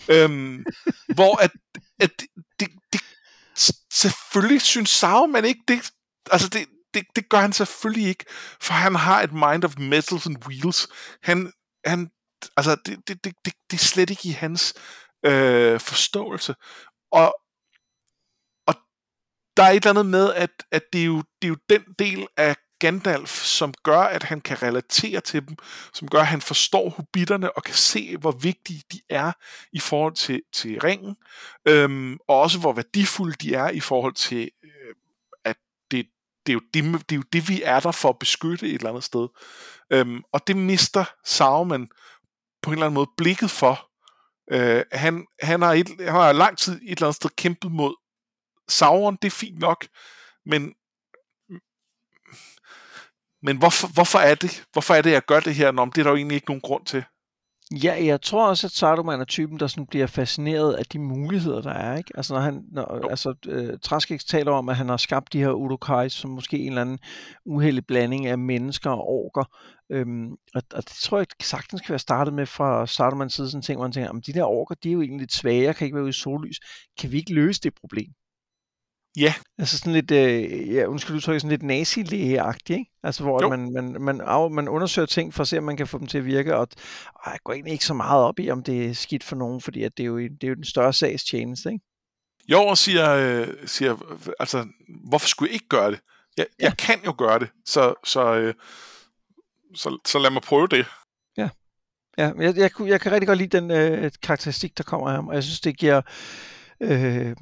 Øhm, hvor at, at det, det, det, selvfølgelig synes Sauron ikke det, altså det, det, det gør han selvfølgelig ikke, for han har et mind of metals and wheels. Han, han altså det, det, det, det, det er slet ikke i hans øh, forståelse. Og der er et eller andet med, at, at det, er jo, det er jo den del af Gandalf, som gør, at han kan relatere til dem, som gør, at han forstår hobitterne og kan se, hvor vigtige de er i forhold til, til ringen, øhm, og også hvor værdifulde de er i forhold til, øh, at det, det, er jo det, det er jo det, vi er der for at beskytte et eller andet sted. Øhm, og det mister Sauron på en eller anden måde blikket for, Øh, han, han, har et, han har lang tid et eller andet sted kæmpet mod Sauron, det er fint nok, men men hvorfor, hvorfor er det, hvorfor er det, jeg gør det her, når det er der jo egentlig ikke nogen grund til? Ja, jeg tror også, at Saruman er typen, der sådan bliver fascineret af de muligheder, der er. Ikke? Altså, når han, når, altså øh, Traskix taler om, at han har skabt de her Urukai, som måske en eller anden uheldig blanding af mennesker og orker. Øhm, og, og, det tror jeg sagtens kan være startet med fra Sarumans side, sådan ting, hvor han tænker, at de der orker, de er jo egentlig lidt svage, kan ikke være ude i sollys. Kan vi ikke løse det problem? Ja. Altså sådan lidt, øh, ja, undskyld udtryk, sådan lidt nazi ikke? Altså hvor man, man, man, af, man undersøger ting for at se, om man kan få dem til at virke, og, og jeg går egentlig ikke så meget op i, om det er skidt for nogen, fordi at det, er jo, det er jo den større sags tjeneste, ikke? Jo, og siger, øh, siger, altså, hvorfor skulle jeg ikke gøre det? Jeg, ja. jeg kan jo gøre det, så, så, øh, så, så lad mig prøve det. Ja, ja jeg, jeg, jeg kan rigtig godt lide den øh, karakteristik, der kommer af ham, og jeg synes, det giver... Øh,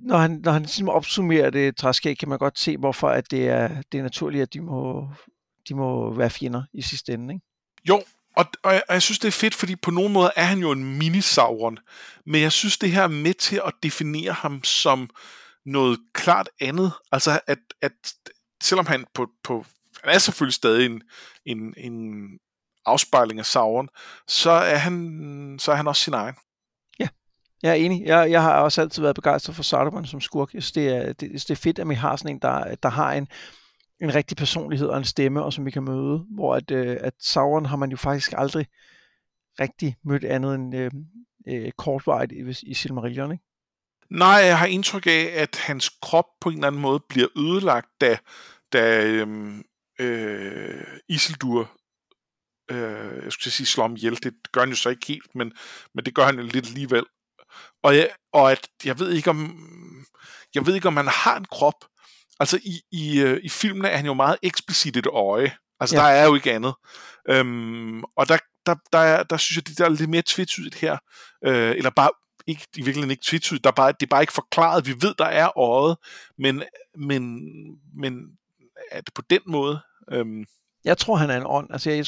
når han, når han ligesom opsummerer det træskæg, kan man godt se, hvorfor at det, er, det er naturligt, at de må, de må være fjender i sidste ende. Ikke? Jo, og, og, jeg, og jeg synes, det er fedt, fordi på nogen måde er han jo en minisauron, Men jeg synes, det her er med til at definere ham som noget klart andet. Altså, at, at selvom han på, på han er selvfølgelig stadig en, en, en afspejling af Sauron, så er han, så er han også sin egen. Jeg er enig. Jeg, jeg har også altid været begejstret for Saruman som skurk. Jeg synes, det er, det, det er fedt, at vi har sådan en, der, der har en, en rigtig personlighed og en stemme, og som vi kan møde. Hvor at, øh, at Sauron har man jo faktisk aldrig rigtig mødt andet end øh, øh, kortvarigt i, i Silmarillion, ikke? Nej, jeg har indtryk af, at hans krop på en eller anden måde bliver ødelagt, da, da øhm, øh, Isildur øh, jeg skulle sige slå ham ihjel, det gør han jo så ikke helt, men, men det gør han jo lidt alligevel. Og, jeg, og at jeg ved ikke om jeg ved ikke om han har en krop. Altså i, i, øh, i filmene er han jo meget eksplicit et øje. Altså ja. der er jo ikke andet. Øhm, og der, der, der, er, der synes jeg, det der er lidt mere tvetydigt her. Øh, eller bare ikke, i virkeligheden ikke tvetydigt, der er bare, det er bare ikke forklaret. Vi ved, der er øjet, men, men, men er det på den måde? Øhm, jeg tror, han er en ånd. Altså, jeg,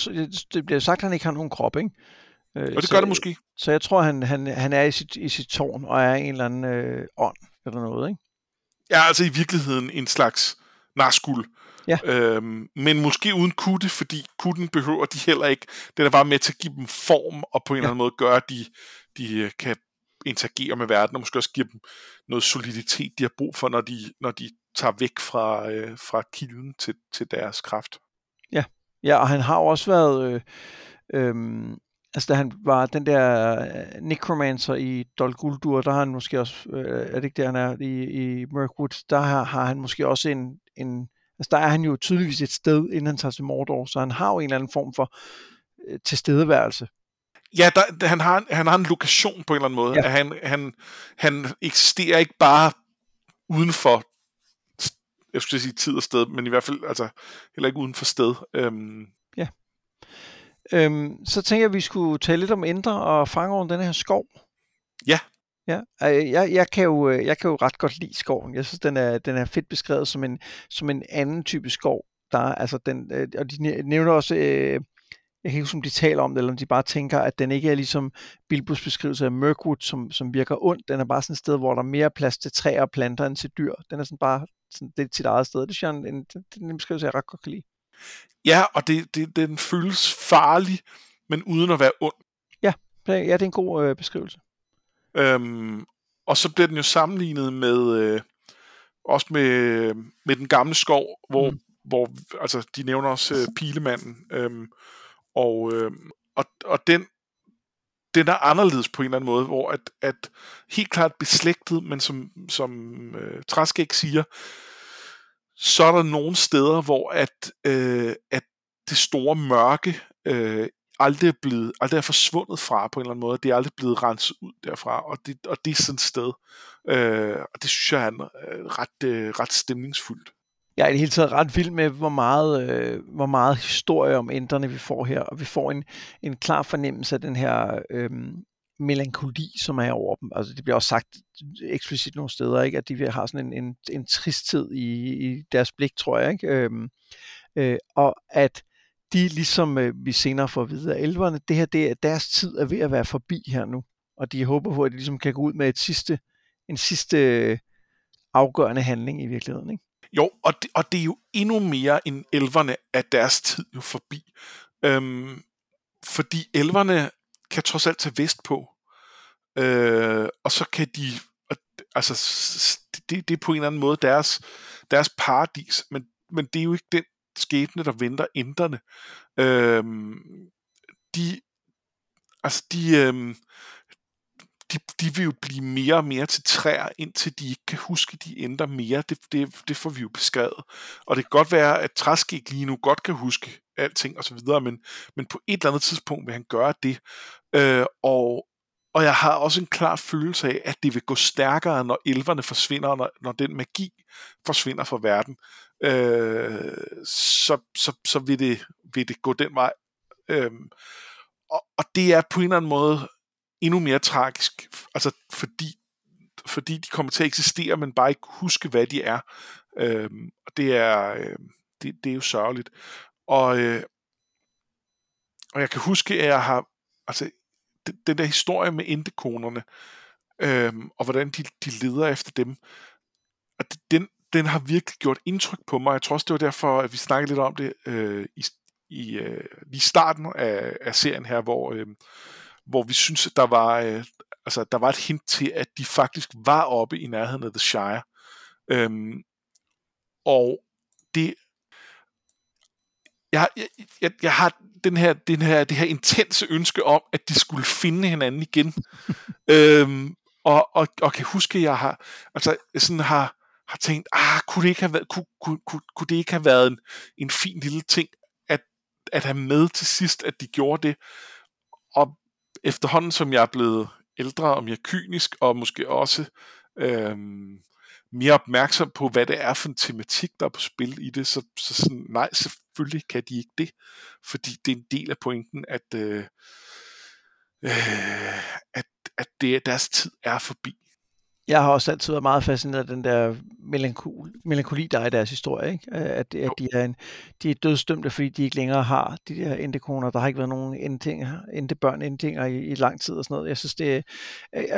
det bliver sagt, at han ikke har nogen krop, ikke? Øh, og det så, gør det måske. Så jeg tror, han, han, han er i sit, i sit tårn, og er en eller anden øh, ånd, eller noget, ikke? Ja, altså i virkeligheden en slags narskul. Ja. Øhm, men måske uden kutte, fordi kutten behøver de heller ikke. Det er bare med til at give dem form, og på en ja. eller anden måde gøre, at de, de øh, kan interagerer med verden, og måske også giver dem noget soliditet, de har brug for, når de, når de tager væk fra, øh, fra kilden til, til deres kraft. Ja. ja, og han har også været... Øh, øh, altså, da han var den der øh, necromancer i Dol Guldur, der har han måske også... Øh, er det ikke det, han er i, i Mirkwood? Der har, har han måske også en... en altså, der er han jo tydeligvis et sted, inden han tager til Mordor, så han har jo en eller anden form for øh, tilstedeværelse Ja, der, han, har, han har en lokation på en eller anden måde. Ja. At han, han, han eksisterer ikke bare uden for jeg skulle sige tid og sted, men i hvert fald altså, heller ikke uden for sted. Øhm. Øhm, så tænker jeg, at vi skulle tale lidt om Indre og fange over den her skov. Ja. Ja, jeg, jeg, kan jo, jeg kan jo ret godt lide skoven. Jeg synes, den er, den er fedt beskrevet som en, som en anden type skov. Der, altså den, øh, og de nævner også øh, jeg kan ikke huske, om de taler om det, eller om de bare tænker, at den ikke er ligesom Bilbos beskrivelse af Mirkwood, som, som virker ondt. Den er bare sådan et sted, hvor der er mere plads til træer og planter end til dyr. Den er sådan bare sådan, det er sit eget sted. Det synes jeg, en, en, en beskrivelse, jeg ret godt kan lide. Ja, og det, det, den føles farlig, men uden at være ond. Ja, ja, det er en god øh, beskrivelse. Øhm, og så bliver den jo sammenlignet med øh, også med, med den gamle skov, hvor, mm. hvor altså, de nævner også øh, pilemanden, øh, og, øh, og, og den, den er anderledes på en eller anden måde, hvor at, at helt klart beslægtet, men som, som øh, Træskæg siger, så er der nogle steder, hvor at, øh, at det store mørke øh, aldrig er blevet, aldrig er forsvundet fra på en eller anden måde. Det er aldrig blevet renset ud derfra, og det, og det er sådan et sted. Øh, og det synes jeg er øh, ret, øh, ret stemningsfuldt jeg er i det hele taget ret vild med, hvor meget, øh, hvor meget historie om ændrene vi får her, og vi får en, en klar fornemmelse af den her øh, melankoli, som er over dem. Altså det bliver også sagt eksplicit nogle steder, ikke? at de har sådan en, en, en tristhed i, i deres blik, tror jeg. Ikke? Øhm, øh, og at de, ligesom øh, vi senere får at vide af elverne, det her, det er, deres tid er ved at være forbi her nu. Og de håber på, at de ligesom kan gå ud med et sidste, en sidste øh, afgørende handling i virkeligheden. Ikke? Jo, og det, og det er jo endnu mere end elverne at deres tid jo forbi. Øhm, fordi elverne kan trods alt tage vest på. Øh, og så kan de, altså det, det er på en eller anden måde deres, deres paradis, men, men det er jo ikke den skæbne, der venter inderne. Øhm, de, altså de, øhm, de, de vil jo blive mere og mere til træer, indtil de ikke kan huske, de ændrer mere. Det, det, det får vi jo beskrevet. Og det kan godt være, at Træskæg lige nu godt kan huske alting og så videre, men, men på et eller andet tidspunkt vil han gøre det. Øh, og, og jeg har også en klar følelse af, at det vil gå stærkere, når elverne forsvinder, når, når den magi forsvinder fra verden. Øh, så, så, så vil, det, vil det gå den vej. Øh, og, og det er på en eller anden måde endnu mere tragisk, altså fordi, fordi de kommer til at eksistere, men bare ikke huske, hvad de er. Øh, og det er, øh, det, det er jo sørgeligt. Og, øh, og jeg kan huske, at jeg har, altså, den, der historie med indekonerne, øhm, og hvordan de, de leder efter dem, at den, den har virkelig gjort indtryk på mig. Jeg tror også, det var derfor, at vi snakkede lidt om det øh, i, i øh, lige starten af, af serien her, hvor, øh, hvor vi synes, at der var, øh, altså, der var et hint til, at de faktisk var oppe i nærheden af The Shire. Øhm, og det jeg, jeg, jeg, jeg har den her, den her, det her intense ønske om, at de skulle finde hinanden igen. øhm, og, og, og kan huske, at jeg har, altså, sådan har, har tænkt, ah, kunne det ikke have været, kunne, kunne, kunne, kunne det ikke have været en, en fin lille ting, at, at have med til sidst, at de gjorde det. Og efterhånden som jeg er blevet ældre og mere kynisk, og måske også øhm, mere opmærksom på, hvad det er for en tematik, der er på spil i det, så, så sådan, nej, selvfølgelig kan de ikke det, fordi det er en del af pointen, at, øh, øh, at, at det, deres tid er forbi. Jeg har også altid været meget fascineret af den der melankoli, melankoli, der er i deres historie, ikke? At, at de, er en, de er dødsdømte, fordi de ikke længere har de der endekoner. Der har ikke været nogen endtinger, endebørn, endinger i, i lang tid og sådan noget. Jeg synes, det er,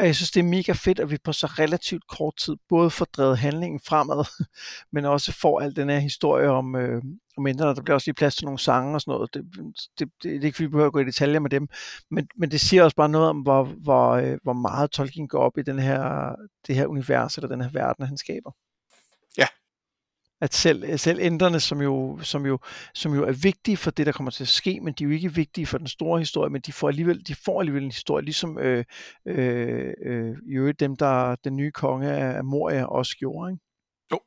jeg synes, det er mega fedt, at vi på så relativt kort tid både får drevet handlingen fremad, men også får al den her historie om, øh, om mindre. Der bliver også lige plads til nogle sange og sådan noget. Det, det, det, det er ikke, fordi vi behøver at gå i detaljer med dem, men, men det siger også bare noget om, hvor, hvor, øh, hvor meget Tolkien går op i den her, det her univers, eller den her verden, han skaber. Ja. At selv, selv ændrene, som jo, som, jo, som jo er vigtige for det, der kommer til at ske, men de er jo ikke vigtige for den store historie, men de får alligevel, de får alligevel en historie, ligesom øh, øh, øh, i øvrigt dem, der den nye konge af Moria også gjorde. Ikke? Jo.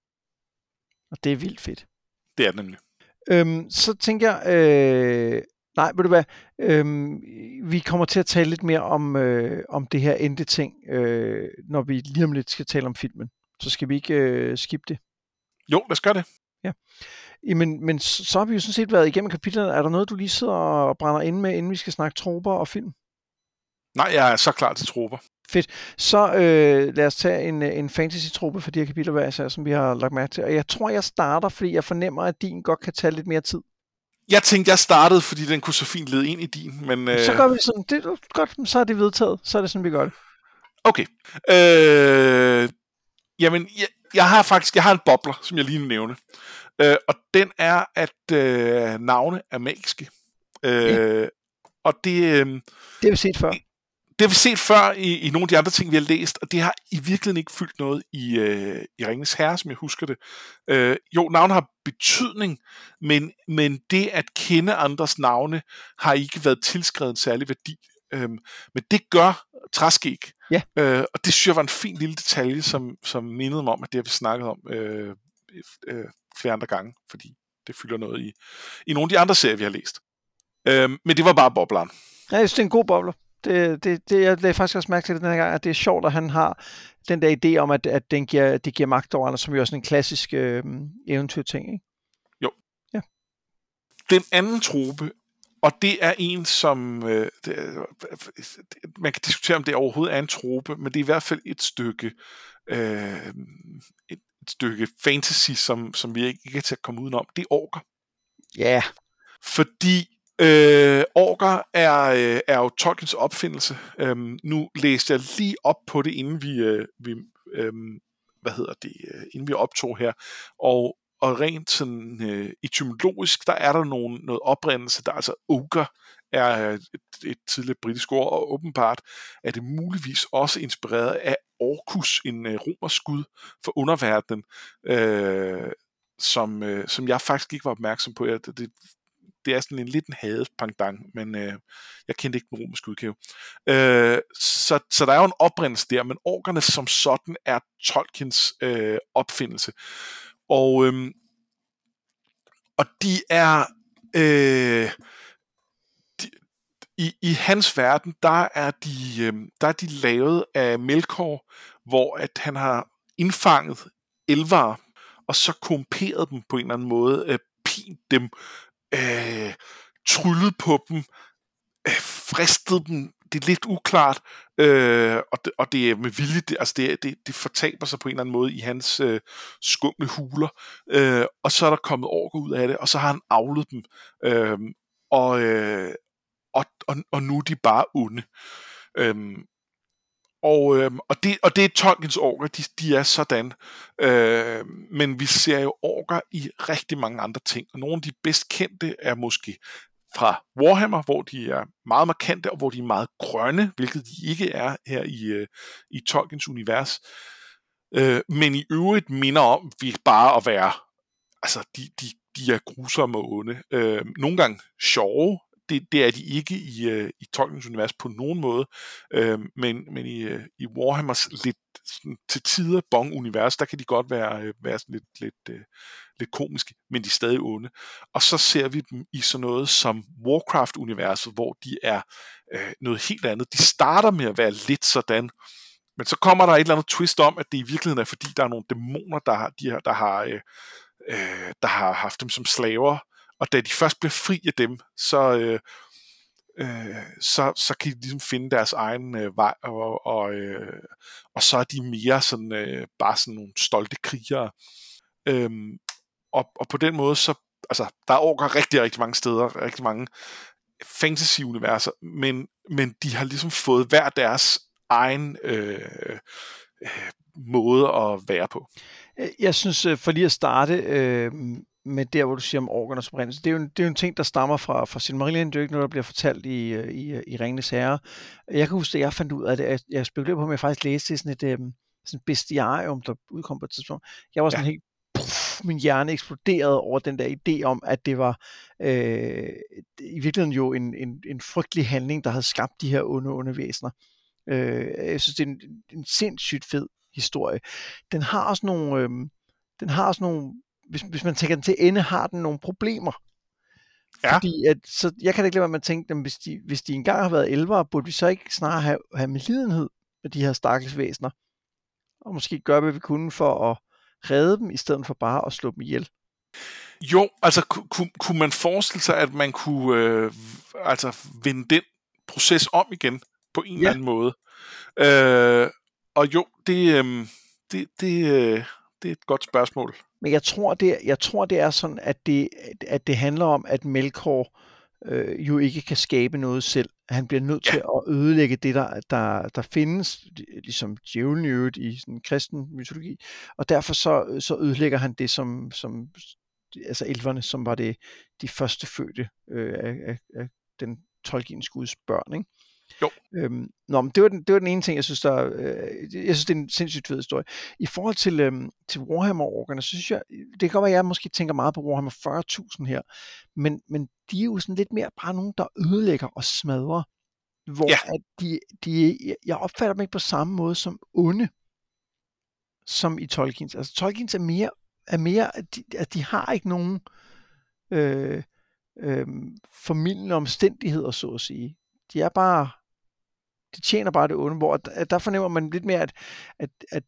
Og det er vildt fedt. Det er det nemlig. Øhm, så tænker jeg, øh, nej, ved du hvad, øhm, vi kommer til at tale lidt mere om, øh, om det her endte-ting, øh, når vi lige om lidt skal tale om filmen. Så skal vi ikke øh, skip det. Jo, lad os gøre det. Ja. Jamen, men så, så har vi jo sådan set været igennem kapitlerne. Er der noget, du lige sidder og brænder ind med, inden vi skal snakke troper og film? Nej, jeg er så klar til troper. Fedt. Så øh, lad os tage en, en fantasy-trope for de her kapitler hver især, som vi har lagt mærke til. Og jeg tror, jeg starter, fordi jeg fornemmer, at din godt kan tage lidt mere tid. Jeg tænkte, jeg startede, fordi den kunne så fint lede ind i din, men... Øh... Så gør vi sådan, det er godt, så er det vedtaget. Så er det sådan, vi gør det. Okay. Øh... Jamen, jeg, jeg har faktisk, jeg har en bobler, som jeg lige nævne. Øh, og den er, at øh, navne er magiske. Øh, ja. Og det... Øh, det har vi set før det har vi set før i, i nogle af de andre ting, vi har læst, og det har i virkeligheden ikke fyldt noget i, øh, i Ringens Herre, som jeg husker det. Øh, jo, navne har betydning, men, men det at kende andres navne har ikke været tilskrevet en særlig værdi. Øh, men det gør træskæg. Ja. Øh, og det synes jeg var en fin lille detalje, som, som mindede mig om, at det har vi snakket om øh, øh, flere andre gange, fordi det fylder noget i, i nogle af de andre serier, vi har læst. Øh, men det var bare bobleren. Ja, jeg synes, det er en god bobler det, det, det, jeg lagde faktisk også mærke til det den her gang, at det er sjovt, at han har den der idé om, at, at den giver, det giver magt over andre, som jo er sådan en klassisk øh, eventyrting, ikke? Jo. Ja. Den anden trope, og det er en, som øh, det, man kan diskutere, om det overhovedet er en trope, men det er i hvert fald et stykke øh, et, et stykke fantasy, som, som vi ikke kan til at komme udenom. Det er orker. Ja. Yeah. Fordi Øh, Orker er, øh, er jo Tolkiens opfindelse. Øhm, nu læste jeg lige op på det, inden vi, øh, vi øh, hvad hedder det, øh, inden vi optog her. Og, og rent sådan øh, etymologisk, der er der nogen, noget oprindelse, der altså ogre er øh, et, et tidligt britisk ord, og åbenbart er det muligvis også inspireret af Orcus, en øh, romersk gud for underverdenen, øh, som, øh, som jeg faktisk ikke var opmærksom på. Jeg, det det er sådan en lidt en hades pangdang, men øh, jeg kendte ikke den romerske udgave. Øh, så, så der er jo en oprindelse der, men orkerne som sådan er Tolkiens øh, opfindelse. Og, øh, og de er... Øh, de, i, I hans verden, der er de, øh, der er de lavet af Melkor, hvor at han har indfanget elvere, og så komperet dem på en eller anden måde, øh, pint dem, øh, tryllet på dem, øh, fristet dem, det er lidt uklart, øh, og, det, og det er med vilje, det, altså det, det, det fortaber sig på en eller anden måde i hans øh, skumle huler, øh, og så er der kommet orker ud af det, og så har han avlet dem, øh, og, øh, og, og, og nu er de bare onde. Øh, og, øh, og, det, og det er Tolkiens orker, de, de er sådan. Øh, men vi ser jo orker i rigtig mange andre ting, og nogle af de bedst kendte er måske fra Warhammer, hvor de er meget markante, og hvor de er meget grønne, hvilket de ikke er her i, øh, i Tolkiens univers. Øh, men i øvrigt minder om vi bare at være, altså de, de, de er grusomme og onde. Øh, nogle gange sjove, det, det er de ikke i, øh, i Tolkiens univers på nogen måde, øh, men, men i, øh, i Warhammers lidt sådan, til tider bong-univers, der kan de godt være, øh, være sådan lidt, lidt, øh, lidt komiske, men de er stadig onde. Og så ser vi dem i sådan noget som Warcraft-universet, hvor de er øh, noget helt andet. De starter med at være lidt sådan, men så kommer der et eller andet twist om, at det i virkeligheden er, fordi der er nogle dæmoner, der har, de her, der har, øh, øh, der har haft dem som slaver, og da de først bliver fri af dem, så, øh, øh, så, så kan de ligesom finde deres egen øh, vej, og, og, øh, og så er de mere sådan, øh, bare sådan nogle stolte krigere. Øhm, og, og på den måde, så, altså, der er orker rigtig, rigtig mange steder, rigtig mange fantasy-universer, men, men de har ligesom fået hver deres egen øh, øh, måde at være på. Øh, jeg synes, øh, for lige at starte øh, med der, hvor du siger om orkernes oprindelse, det er jo en, det er jo en ting, der stammer fra, fra Silmarillion. Det er jo ikke noget, der bliver fortalt i, øh, i, i Ringenes Herre. Jeg kan huske, at jeg fandt ud af det. Jeg, jeg spekulerer på, om jeg faktisk læste sådan et øh, sådan bestiarium, der udkom på et tidspunkt. Jeg var sådan ja. helt puff, min hjerne eksploderede over den der idé om, at det var øh, i virkeligheden jo en, en, en frygtelig handling, der havde skabt de her onde, onde væsener. Øh, jeg synes, det er en, en sindssygt fed historie. Den har også nogle, øh, den har også nogle, hvis, hvis man tænker den til ende, har den nogle problemer. Ja. Fordi at, så jeg kan da ikke lade være med at tænke, at hvis de, hvis de engang har været elvere, burde vi så ikke snart have, have medlidenhed med de her stakkels væsener? Og måske gøre, hvad vi kunne for at redde dem, i stedet for bare at slå dem ihjel. Jo, altså kunne, kunne man forestille sig, at man kunne øh, altså vende den proces om igen på en ja. eller anden måde? Øh, og jo, det, øh, det, det, øh, det er et godt spørgsmål. Men jeg tror, det, jeg tror, det er sådan, at det, at det handler om, at Melkor øh, jo ikke kan skabe noget selv. Han bliver nødt ja. til at ødelægge det, der, der, der findes, ligesom djævlen i øvrigt i sådan kristen mytologi, og derfor så, så ødelægger han det, som, som altså elverne, som var det de første fødte øh, af, af, af den Tolkiens guds børn, ikke? Jo. Øhm, nå, men det var, den, det var den ene ting, jeg synes, der, øh, jeg synes, det er en sindssygt fed historie. I forhold til, øhm, til Warhammer-orkerne, så synes jeg, det kan godt være, at jeg måske tænker meget på Warhammer 40.000 her, men, men de er jo sådan lidt mere bare nogen, der ødelægger og smadrer, hvor ja. at de, de, jeg opfatter dem ikke på samme måde som onde, som i Tolkiens. Altså Tolkiens er mere, er mere at, de, at de har ikke nogen øh, øh, formidlende omstændigheder, så at sige. De er bare de tjener bare det onde, hvor der, der fornemmer man lidt mere, at, at, at,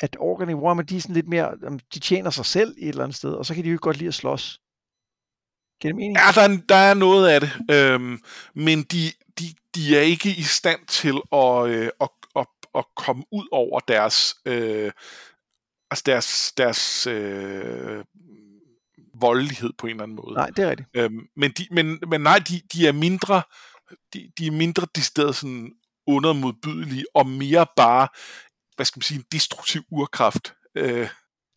at orkerne i Warhammer, de er sådan lidt mere, de tjener sig selv et eller andet sted, og så kan de jo godt lide at slås. Giver det mening? Ja, der er, der er noget af det, øhm, men de, de, de er ikke i stand til at, øh, at, at, at komme ud over deres, øh, altså deres, deres øh, voldelighed på en eller anden måde. Nej, det er rigtigt. Øhm, men, de, men, men nej, de, de er mindre, de, de er mindre de steder sådan undermodbydelige, og mere bare, hvad skal man sige, en destruktiv urkraft. Øh.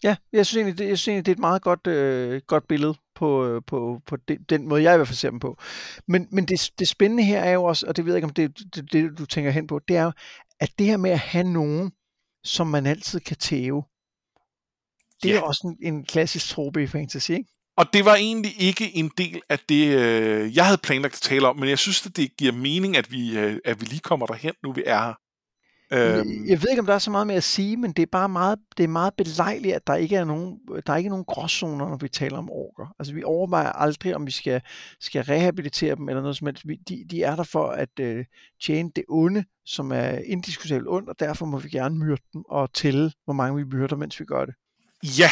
Ja, jeg synes egentlig, det, jeg synes egentlig, det er et meget godt, øh, godt billede på, øh, på, på det, den måde, jeg i hvert fald ser dem på. Men, men det, det spændende her er jo også, og det ved jeg ikke, om det er det, det, du tænker hen på, det er jo, at det her med at have nogen, som man altid kan tæve, det ja. er også en, en klassisk trope i fantasy, ikke? Og det var egentlig ikke en del af det, øh, jeg havde planlagt at tale om, men jeg synes, at det giver mening, at vi, øh, at vi lige kommer derhen, nu vi er her. Øhm. Jeg ved ikke, om der er så meget med at sige, men det er bare meget, det er meget belejligt, at der ikke er nogen, der er ikke nogen gråzoner, når vi taler om orker. Altså, vi overvejer aldrig, om vi skal, skal rehabilitere dem eller noget som helst. De, de er der for at øh, tjene det onde, som er indiskutabelt ondt, og derfor må vi gerne myrde dem og tælle, hvor mange vi myrder, mens vi gør det. Ja,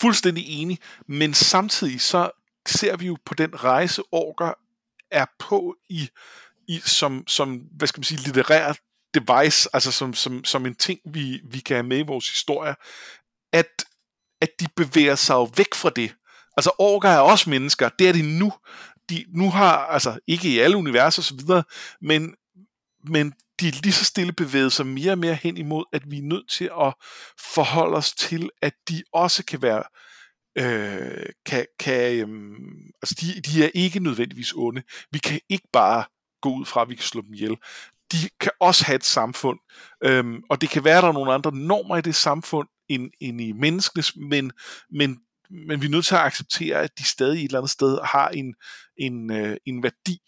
fuldstændig enig, men samtidig så ser vi jo på den rejse, orker er på i, i som, som, hvad skal man sige, litterær device, altså som, som, som en ting, vi, vi kan have med i vores historie, at, at de bevæger sig jo væk fra det. Altså orker er også mennesker, det er de nu. De nu har, altså ikke i alle universer osv., men, men de er lige så stille bevæget sig mere og mere hen imod, at vi er nødt til at forholde os til, at de også kan være, øh, kan, kan, øh, altså de, de er ikke nødvendigvis onde. Vi kan ikke bare gå ud fra, at vi kan slå dem ihjel. De kan også have et samfund, øh, og det kan være, at der er nogle andre normer i det samfund, end, end i menneskenes, men, men, men vi er nødt til at acceptere, at de stadig et eller andet sted har en, en, øh, en værdi.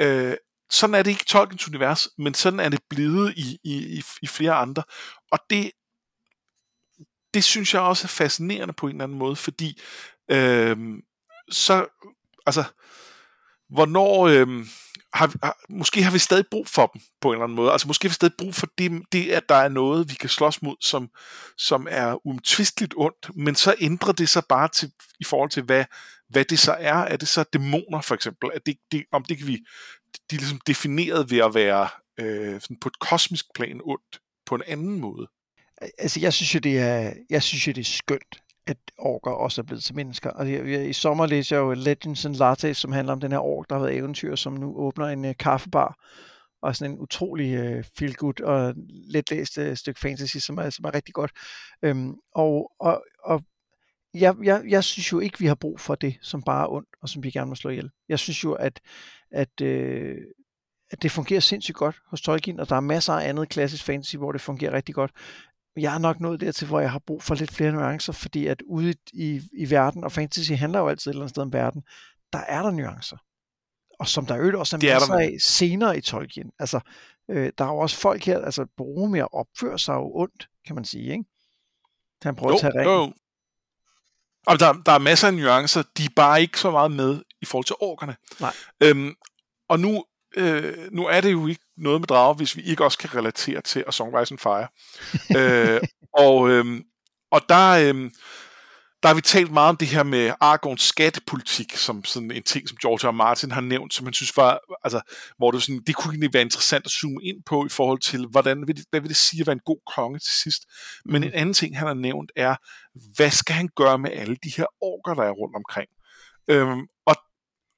Øh, sådan er det ikke i Tolkiens univers, men sådan er det blevet i, i, i flere andre. Og det, det synes jeg også er fascinerende på en eller anden måde, fordi øh, så, altså, hvornår, øh, har, har, måske har vi stadig brug for dem på en eller anden måde. Altså måske har vi stadig brug for det, det at der er noget, vi kan slås mod, som, som er umtvisteligt ondt, men så ændrer det sig bare til, i forhold til, hvad, hvad det så er. Er det så dæmoner, for eksempel? Er det, det, om det kan vi... De er ligesom defineret ved at være øh, sådan på et kosmisk plan ondt på en anden måde. Altså, jeg synes jo, det er, jeg synes jo, det er skønt, at orker også er blevet til mennesker. Og jeg, jeg, I sommer læser jeg jo Legends and Lattes, som handler om den her ork, der har været eventyr, som nu åbner en uh, kaffebar. Og sådan en utrolig uh, feel good og letlæst uh, stykke fantasy, som er, som er rigtig godt. Øhm, og, og, og jeg, jeg, jeg synes jo ikke, vi har brug for det, som bare er ondt, og som vi gerne må slå ihjel. Jeg synes jo, at, at, øh, at det fungerer sindssygt godt hos Tolkien, og der er masser af andet klassisk fantasy, hvor det fungerer rigtig godt jeg er nok nået dertil, hvor jeg har brug for lidt flere nuancer, fordi at ude i, i verden, og fantasy handler jo altid et eller andet sted om verden, der er der nuancer. Og som der jo også er det masser er af senere i Tolkien. Altså, øh, der er jo også folk her, altså Boromir opfører sig jo ondt, kan man sige, ikke? Han prøver jo, at tage ringen. Jo. Og der, der er masser af nuancer, de er bare ikke så meget med i forhold til orkerne. Nej. Øhm, og nu øh, nu er det jo ikke noget med drager, hvis vi ikke også kan relatere til A Song Rise and Fire. øh, og, øh, og der, øh, der har vi talt meget om det her med Aragons skattepolitik, som sådan en ting, som George R. Martin har nævnt, som han synes var, altså, hvor det, sådan, det kunne egentlig være interessant at zoome ind på i forhold til, hvordan vil det, hvad vil det sige at være en god konge til sidst. Men mm. en anden ting, han har nævnt, er, hvad skal han gøre med alle de her orker, der er rundt omkring? Øhm, og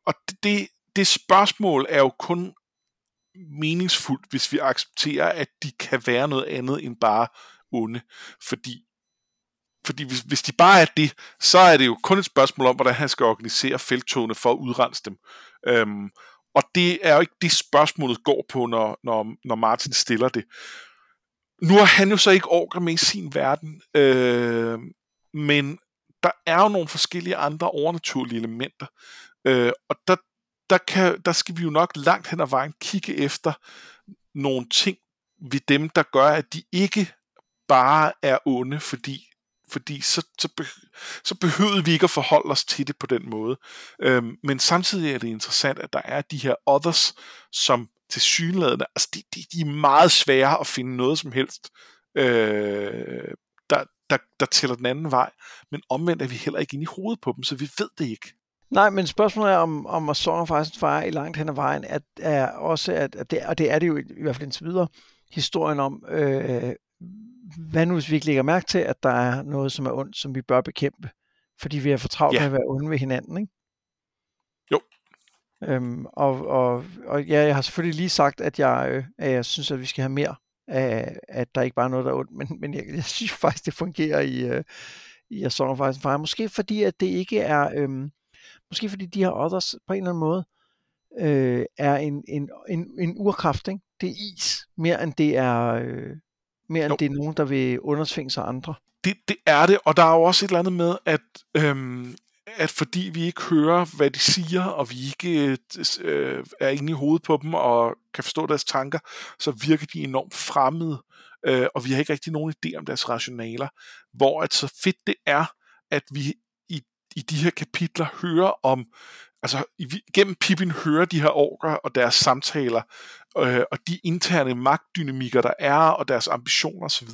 og det, det spørgsmål er jo kun meningsfuldt, hvis vi accepterer, at de kan være noget andet end bare onde. Fordi, fordi hvis, hvis de bare er det, så er det jo kun et spørgsmål om, hvordan han skal organisere feltogene for at udrense dem. Øhm, og det er jo ikke det spørgsmålet går på, når, når, når Martin stiller det. Nu har han jo så ikke orker med i sin verden, øh, men der er jo nogle forskellige andre overnaturlige elementer. Øh, og der der, kan, der skal vi jo nok langt hen ad vejen kigge efter nogle ting ved dem, der gør, at de ikke bare er onde, fordi fordi så, så, be, så behøvede vi ikke at forholde os til det på den måde. Øhm, men samtidig er det interessant, at der er de her others, som til synlædende, altså de, de, de er meget svære at finde noget som helst, øh, der, der, der tæller den anden vej, men omvendt er vi heller ikke inde i hovedet på dem, så vi ved det ikke. Nej, men spørgsmålet er, om, om A Song of Ice Fire i langt hen ad vejen, at, er også, at, at det, og det er det jo i, i hvert fald indtil videre, historien om, øh, hvad nu hvis vi ikke lægger mærke til, at der er noget, som er ondt, som vi bør bekæmpe, fordi vi er for travlt ja. med at være onde ved hinanden, ikke? Jo. Øhm, og, og, og ja, jeg har selvfølgelig lige sagt, at jeg, øh, at jeg synes, at vi skal have mere af, at der ikke bare er noget, der er ondt, men, men jeg, jeg synes faktisk, det fungerer i, øh, i A Song of Ice and Fire. Måske fordi, at det ikke er... Øh, Måske fordi de her others på en eller anden måde øh, er en, en, en, en urkraft. Ikke? Det er is, mere end det er, øh, mere end det er nogen, der vil undersvinge sig andre. Det, det er det, og der er jo også et eller andet med, at, øhm, at fordi vi ikke hører, hvad de siger, og vi ikke øh, er inde i hovedet på dem og kan forstå deres tanker, så virker de enormt fremmede, øh, og vi har ikke rigtig nogen idé om deres rationaler. Hvor at så fedt det er, at vi i de her kapitler hører om, altså gennem Pippin hører de her orker og deres samtaler, øh, og de interne magtdynamikker, der er, og deres ambitioner osv.,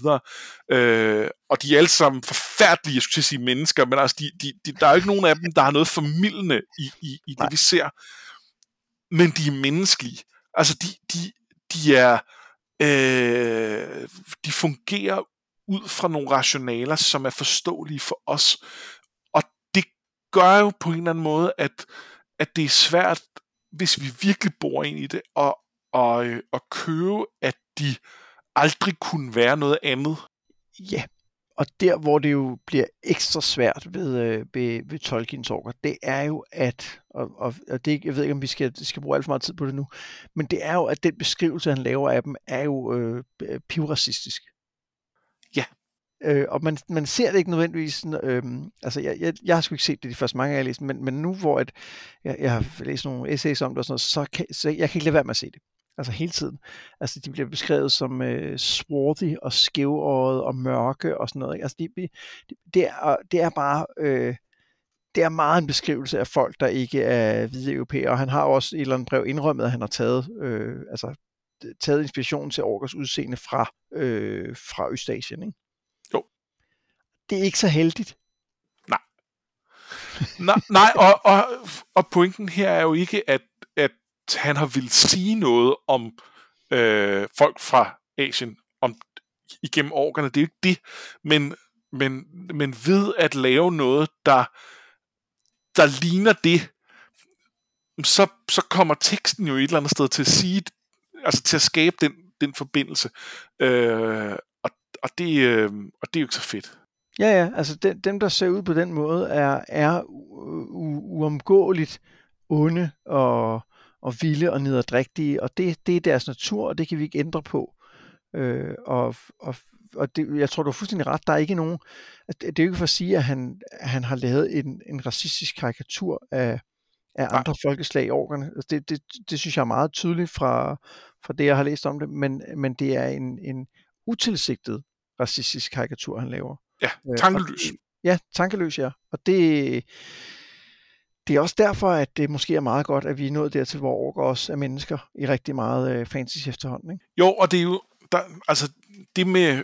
øh, og de er alle sammen forfærdelige, jeg skulle sige mennesker, men altså, de, de, de, der er jo ikke nogen af dem, der har noget formidlende i, i, i det, vi ser, men de er menneskelige. Altså, de, de, de er, øh, de fungerer ud fra nogle rationaler, som er forståelige for os gør jo på en eller anden måde, at, at det er svært, hvis vi virkelig bor ind i det, og, og, øh, og købe, at de aldrig kunne være noget andet. Ja, og der hvor det jo bliver ekstra svært ved, øh, ved, ved Tolkiens orker, det er jo at, og, og, og det, jeg ved ikke om vi skal, skal bruge alt for meget tid på det nu, men det er jo at den beskrivelse han laver af dem, er jo øh, pivracistisk. Øh, og man, man ser det ikke nødvendigvis øh, altså jeg, jeg, jeg har sgu ikke set det de første mange, har læst, men, men nu hvor at, jeg, jeg har læst nogle essays om det og sådan noget, så, kan, så jeg kan ikke lade være med at se det. Altså hele tiden. Altså de bliver beskrevet som øh, swarthy og skævåret og mørke og sådan noget. Ikke? Altså de, de, det, er, det er bare, øh, det er meget en beskrivelse af folk, der ikke er hvide europæere, og han har også i et eller andet brev indrømmet, at han har taget, øh, altså, taget inspiration til Orkers udseende fra, øh, fra Østasien. Ikke? Jo. Det er ikke så heldigt. Nej. nej, nej og, og, og pointen her er jo ikke, at, at han har vil sige noget om øh, folk fra Asien om igennem årene. Det er jo ikke det, men, men, men ved at lave noget, der, der ligner det, så, så kommer teksten jo et eller andet sted til at sige, altså til at skabe den, den forbindelse. Øh, og, og, det, øh, og det er jo ikke så fedt. Ja, ja, altså de, dem, der ser ud på den måde, er, er uomgåeligt onde og, og vilde og nederdrægtige, og det, det er deres natur, og det kan vi ikke ændre på. Øh, og og, og det, jeg tror, du har fuldstændig ret. Der er ikke nogen... Det, er jo ikke for at sige, at han, han har lavet en, en racistisk karikatur af, af andre Nej. folkeslag i årene. Altså det, det, det synes jeg er meget tydeligt fra, fra det, jeg har læst om det, men, men det er en, en utilsigtet racistisk karikatur, han laver. Ja, tankeløs. Øh, ja, tankeløs, ja. Og det, det er også derfor, at det måske er meget godt, at vi er nået dertil, hvor orker også er mennesker i rigtig meget øh, fantasy efterhånden. Ikke? Jo, og det er jo, der, altså det med, øh,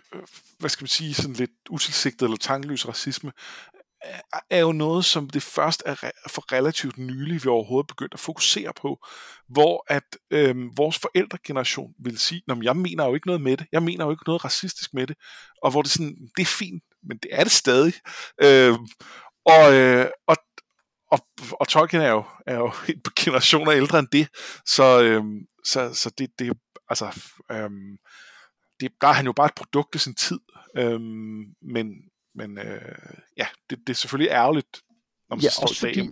hvad skal man sige, sådan lidt utilsigtet eller tankeløs racisme, er jo noget, som det først er for relativt nylig, vi overhovedet begyndt at fokusere på, hvor at øh, vores forældregeneration vil sige, at jeg mener jo ikke noget med det, jeg mener jo ikke noget racistisk med det, og hvor det sådan, det er fint, men det er det stadig. Øh, og, øh, og, og, og Tolkien er jo, er jo en generationer ældre end det, så, øh, så, så det, det altså, øh, det, der er han jo bare et produkt af sin tid, øh, men, men øh, ja, det, det er selvfølgelig ærgerligt, når man ja, står også fordi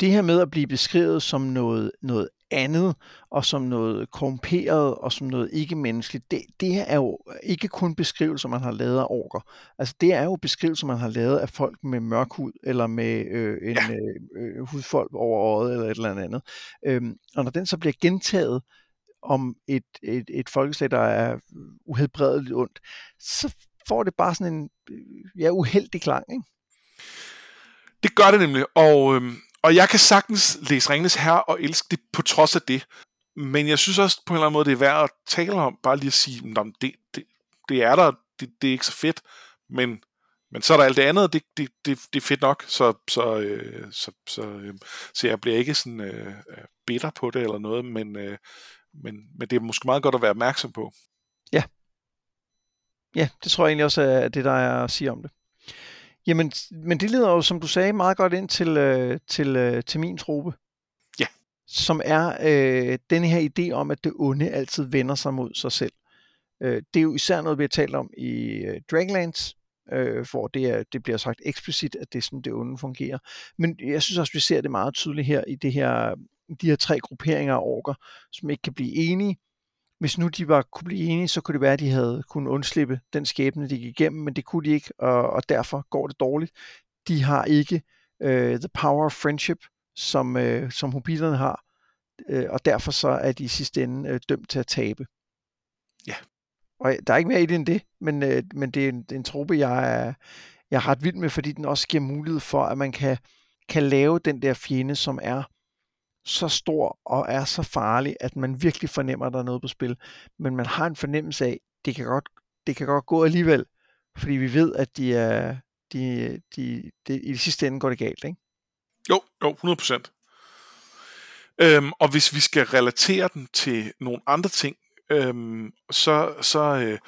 det her med at blive beskrevet som noget, noget andet, og som noget korrumperet, og som noget ikke-menneskeligt, det, det er jo ikke kun beskrivelser, man har lavet af orker. Altså, det er jo beskrivelser, man har lavet af folk med mørk hud, eller med øh, en ja. øh, øh hudfolk over øjet, eller et eller andet. Øhm, og når den så bliver gentaget om et, et, et folkeslag, der er uhelbredeligt ondt, så får det bare sådan en ja, uheldig klang, ikke? Det gør det nemlig, og, øhm, og jeg kan sagtens læse Ringnes her og elske det på trods af det. Men jeg synes også på en eller anden måde, det er værd at tale om, bare lige at sige, at det, det, det er der, det, det er ikke så fedt, men, men så er der alt det andet, det, det, det, det er fedt nok, så, så, øh, så, så, øh, så jeg bliver ikke sådan øh, bitter på det eller noget, men, øh, men, men det er måske meget godt at være opmærksom på. Ja. Ja, det tror jeg egentlig også er det, der er at sige om det. Jamen, men det leder jo, som du sagde, meget godt ind til, øh, til, øh, til min trope. Ja. Som er øh, denne her idé om, at det onde altid vender sig mod sig selv. Øh, det er jo især noget, vi har talt om i øh, Dragonlance, øh, hvor det, er, det bliver sagt eksplicit, at det er sådan, det onde fungerer. Men jeg synes også, vi ser det meget tydeligt her i det her, de her tre grupperinger af orker, som ikke kan blive enige, hvis nu de var kunne blive enige, så kunne det være, at de havde kunnet undslippe den skæbne, de gik igennem, men det kunne de ikke, og, og derfor går det dårligt. De har ikke uh, the power of friendship, som, uh, som hobbiterne har, uh, og derfor så er de i sidste ende uh, dømt til at tabe. Ja. Og der er ikke mere i det end det, men, uh, men det er en, det er en trope, jeg er, jeg er ret vild med, fordi den også giver mulighed for, at man kan, kan lave den der fjende, som er så stor og er så farlig, at man virkelig fornemmer, at der er noget på spil. Men man har en fornemmelse af, det kan godt, det kan godt gå alligevel, fordi vi ved, at de er, de, de, de, i det sidste ende går det galt, ikke? Jo, jo, 100 procent. Øhm, og hvis vi skal relatere den til nogle andre ting, øhm, så, så, øh,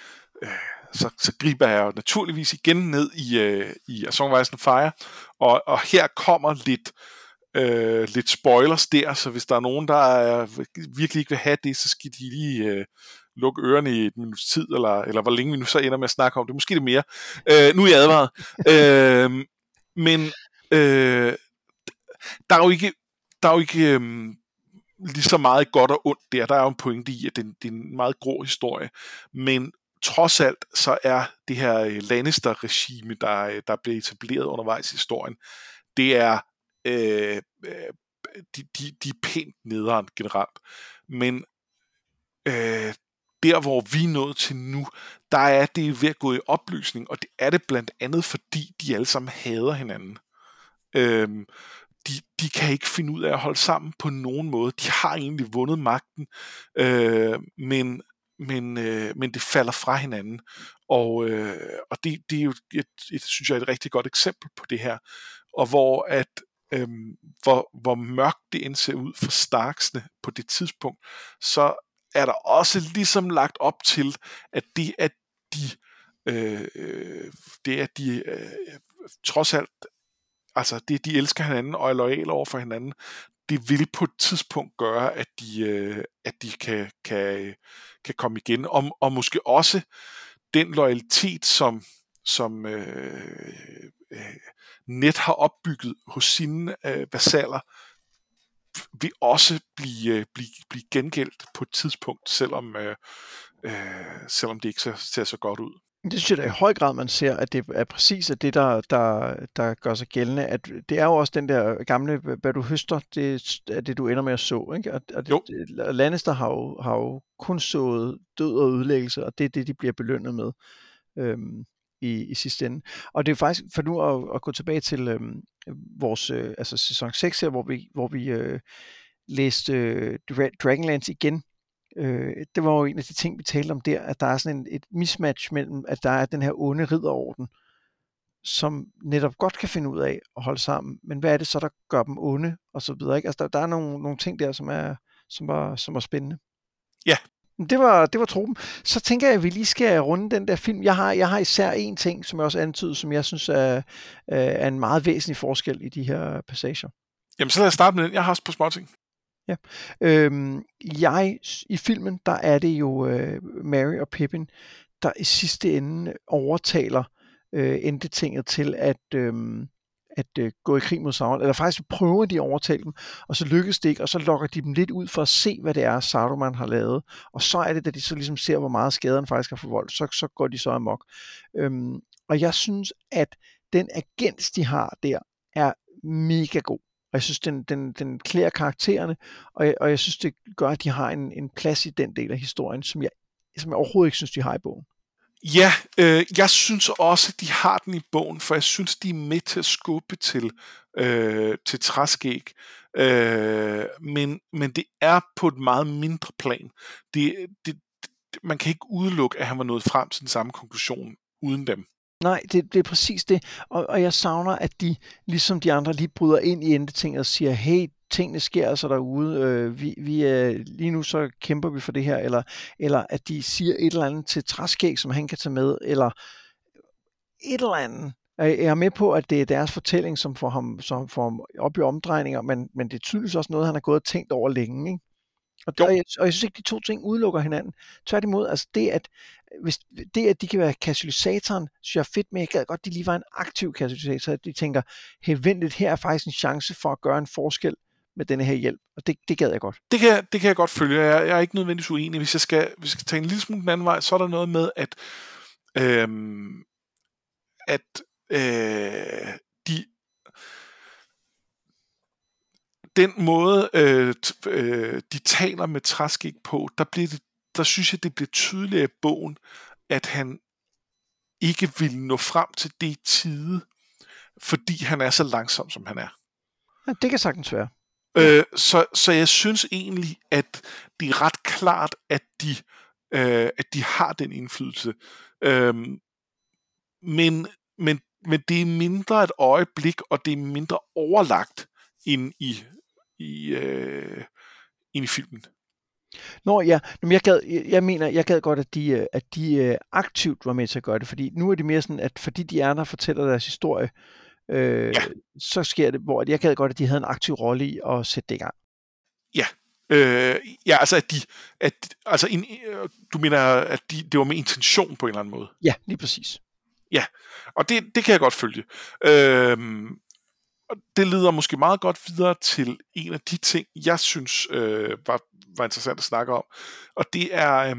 øh, så, så griber jeg naturligvis igen ned i, øh, i A Song Fire, og, og her kommer lidt øh, lidt spoilers der, så hvis der er nogen, der er, virkelig ikke vil have det, så skal de lige øh, lukke ørerne i et minuts tid, eller, eller hvor længe vi nu så ender med at snakke om det. Måske det mere. Øh, nu er jeg advaret. øh, men øh, der er jo ikke, der er jo ikke øh, lige så meget godt og ondt der. Der er jo en pointe i, at det, det er en meget grå historie. Men trods alt, så er det her øh, Lannister-regime, der, der blev etableret undervejs i historien, det er Øh, øh, de, de, de er pænt nederen generelt. Men øh, der, hvor vi er nået til nu, der er det ved at gå i oplysning, og det er det blandt andet, fordi de alle sammen hader hinanden. Øh, de, de kan ikke finde ud af at holde sammen på nogen måde. De har egentlig vundet magten, øh, men, men, øh, men det falder fra hinanden. Og, øh, og det, det er jo, et, et, synes jeg, er et rigtig godt eksempel på det her. og hvor at øhm, hvor, hvor mørkt det end ser ud for Starksene på det tidspunkt, så er der også ligesom lagt op til, at det at de, øh, øh, det er de øh, trods alt, altså det de elsker hinanden og er lojale over for hinanden, det vil på et tidspunkt gøre, at de, øh, at de kan, kan, kan komme igen. Og, og måske også den loyalitet, som, som øh, øh, Net har opbygget hos sine øh, vasaller, vil også blive, øh, blive, blive gengældt på et tidspunkt, selvom, øh, øh, selvom det ikke ser, ser så godt ud. Det synes jeg da i høj grad, man ser, at det er præcis det, der, der, der gør sig gældende. At det er jo også den der gamle, hvad du høster, det er det, du ender med at så. Ikke? Og, og jo. Det, Lannister har jo, har jo kun sået død og ødelæggelse, og det er det, de bliver belønnet med øhm, i, i sidste ende. Og det er faktisk, for nu at, at gå tilbage til øhm, vores øh, altså sæson 6 her, hvor vi, hvor vi øh, læste øh, Dragonlance igen, øh, det var jo en af de ting, vi talte om der, at der er sådan en, et mismatch mellem, at der er den her onde ridderorden, som netop godt kan finde ud af at holde sammen, men hvad er det så, der gør dem onde, og så videre, ikke? Altså, der, der er nogle, nogle ting der, som er, som var, som var spændende. Ja. Det var, det var truppen. Så tænker jeg, at vi lige skal runde den der film. Jeg har, jeg har især en ting, som jeg også antyder, som jeg synes er, er en meget væsentlig forskel i de her passager. Jamen, så lad os starte med den. Jeg har også på småting. Ja. Øhm, jeg, i filmen, der er det jo øh, Mary og Pippin, der i sidste ende overtaler øh, endetinget til at, øh, at øh, gå i krig mod Sauron. Eller faktisk prøver de at overtale dem, og så lykkes det ikke, og så lokker de dem lidt ud for at se, hvad det er, Saruman har lavet. Og så er det, da de så ligesom ser, hvor meget skaderne faktisk har forvoldt, så, så går de så amok. Øhm, og jeg synes, at den agens, de har der, er mega god. Og jeg synes, den, den, den klæder karaktererne, og jeg, og jeg synes, det gør, at de har en, en plads i den del af historien, som jeg, som jeg overhovedet ikke synes, de har i bogen. Ja, øh, jeg synes også, at de har den i bogen, for jeg synes, de er med til at skubbe til, øh, til træskæg. Øh, men, men det er på et meget mindre plan. Det, det, man kan ikke udelukke, at han var nået frem til den samme konklusion uden dem. Nej, det, det er præcis det. Og, og jeg savner, at de, ligesom de andre, lige bryder ind i endetinget og siger, hey, tingene sker altså derude. Øh, vi, vi er, lige nu så kæmper vi for det her. Eller, eller at de siger et eller andet til træskæg, som han kan tage med. Eller et eller andet. Jeg er med på, at det er deres fortælling, som får ham, som får ham op i omdrejninger, men, men det er tydeligvis også noget, han har gået og tænkt over længe. Ikke? Og, og, jeg, og jeg synes ikke, de to ting udelukker hinanden. Tværtimod, altså det, at, hvis, det, at de kan være katalysatoren, synes jeg er fedt, men jeg gad godt, at de lige var en aktiv katalysator, at de tænker, hey, vent lidt, her er faktisk en chance for at gøre en forskel med denne her hjælp, og det, det gad jeg godt. Det kan, det kan jeg godt følge. Jeg, jeg er ikke nødvendigvis uenig. Hvis jeg skal, hvis jeg skal tage en lille smule den anden vej, så er der noget med, at, øhm, at øh, de den måde, øh, øh, de taler med træskæg på, der, bliver det, der synes jeg, det bliver tydeligt i bogen, at han ikke vil nå frem til det tide, fordi han er så langsom, som han er. Ja, det kan sagtens være. Øh, så, så jeg synes egentlig, at det er ret klart, at de, øh, at de har den indflydelse. Øh, men, men, men det er mindre et øjeblik, og det er mindre overlagt end i i, øh, ind i filmen. Nå ja, men jeg, gad, jeg mener, jeg gad godt, at de, øh, at de øh, aktivt var med til at gøre det, fordi nu er det mere sådan, at fordi de er der fortæller deres historie, øh, ja. så sker det, hvor jeg gad godt, at de havde en aktiv rolle i at sætte det i gang. Ja, øh, ja altså at de, at, altså en, øh, du mener, at de, det var med intention på en eller anden måde? Ja, lige præcis. Ja, og det, det kan jeg godt følge. Øh, og det leder måske meget godt videre til en af de ting, jeg synes øh, var, var interessant at snakke om. Og det er, øh,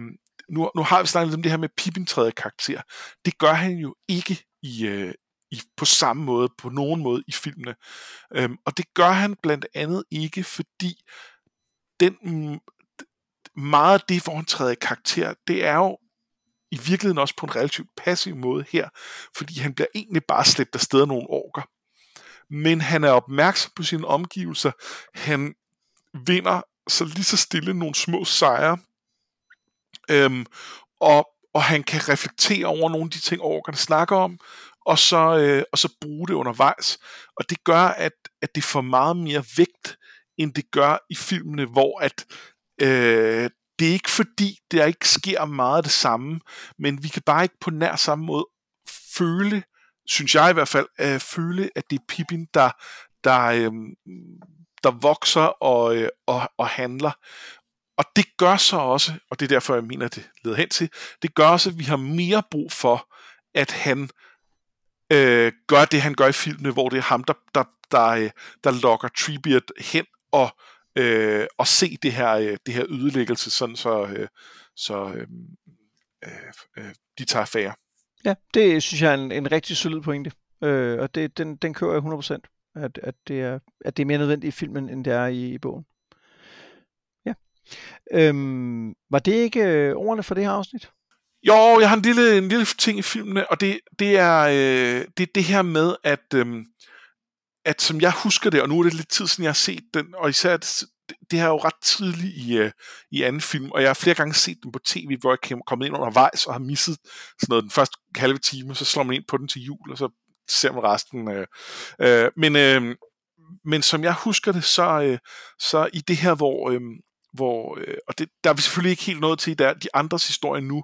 nu, nu har vi snakket lidt om det her med Pippin tredje karakter. Det gør han jo ikke i, øh, i, på samme måde, på nogen måde i filmene. Øhm, og det gør han blandt andet ikke, fordi den meget af det, hvor han træder i karakter, det er jo i virkeligheden også på en relativt passiv måde her, fordi han bliver egentlig bare slæbt afsted af nogle orker men han er opmærksom på sine omgivelser. Han vinder så lige så stille nogle små sejre, øhm, og, og han kan reflektere over nogle af de ting, orkerne snakker om, og så, øh, og så bruge det undervejs. Og det gør, at, at det får meget mere vægt, end det gør i filmene, hvor at øh, det er ikke fordi, der ikke sker meget af det samme, men vi kan bare ikke på nær samme måde føle, synes jeg i hvert fald, øh, føle, at det er Pippin, der, der, øh, der vokser og, øh, og, og handler. Og det gør så også, og det er derfor, jeg mener, det leder hen til, det gør også, at vi har mere brug for, at han øh, øh, gør det, han gør i filmene, hvor det er ham, der, der, der, øh, der lokker Treebeard hen og, øh, og se det her, øh, det her ødelæggelse, sådan så, øh, så øhm, øh, øh, de tager affære. Ja, det synes jeg er en, en rigtig solid pointe, øh, og det, den, den kører jeg 100%, at, at, det er, at det er mere nødvendigt i filmen, end det er i, i bogen. Ja. Øhm, var det ikke øh, ordene for det her afsnit? Jo, jeg har en lille, en lille ting i filmene, og det, det er øh, det, det her med, at, øh, at som jeg husker det, og nu er det lidt tid siden, jeg har set den, og især det, det her er jo ret tidligt i, øh, i anden film, og jeg har flere gange set den på tv, hvor jeg kommet ind undervejs og har misset sådan noget den første halve time, så slår man ind på den til jul, og så ser man resten. Øh, øh, men, øh, men som jeg husker det, så, øh, så i det her, hvor, øh, hvor øh, og det, der er vi selvfølgelig ikke helt nået til der, de andres historie nu,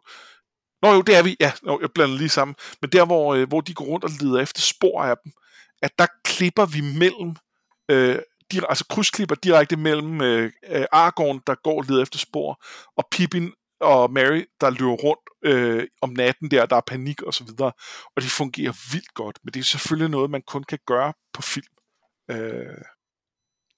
Nå jo, det er vi. Ja, jo, jeg blander lige sammen. Men der, hvor, øh, hvor de går rundt og leder efter spor af dem, at der klipper vi mellem, øh, de, altså krydsklipper direkte mellem øh, øh, Aragorn, der går og leder efter spor, og Pippin og Mary, der løber rundt øh, om natten der, der er panik og så videre. Og det fungerer vildt godt, men det er selvfølgelig noget, man kun kan gøre på film. Øh,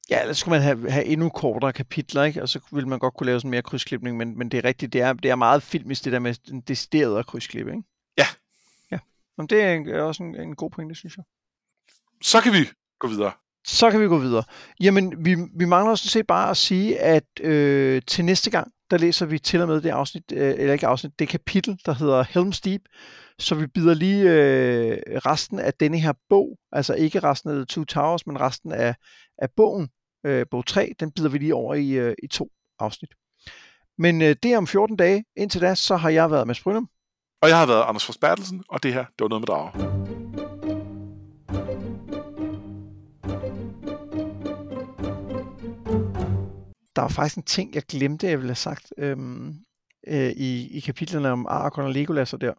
Ja, ellers skulle man have, have endnu kortere kapitler, ikke? og så ville man godt kunne lave sådan mere krydsklipning, men, men det er rigtigt, det er, det er meget filmisk, det der med den deciderede krydsklippe, ikke? Ja. Ja, men det er, er også en, en god pointe, synes jeg. Så kan vi gå videre. Så kan vi gå videre. Jamen, vi, vi mangler også set bare at sige, at øh, til næste gang, der læser vi til og med det afsnit, øh, eller ikke afsnit, det kapitel, der hedder Helm's Deep, så vi bider lige øh, resten af denne her bog, altså ikke resten af The Two Towers, men resten af, af bogen, øh, bog 3, den bider vi lige over i, øh, i to afsnit. Men øh, det er om 14 dage. Indtil da, så har jeg været med Brynum. Og jeg har været Anders Fors Bertelsen, og det her, det var noget med drager. Der var faktisk en ting, jeg glemte, jeg ville have sagt øhm, øh, i, i kapitlerne om Aragorn og Legolas og der.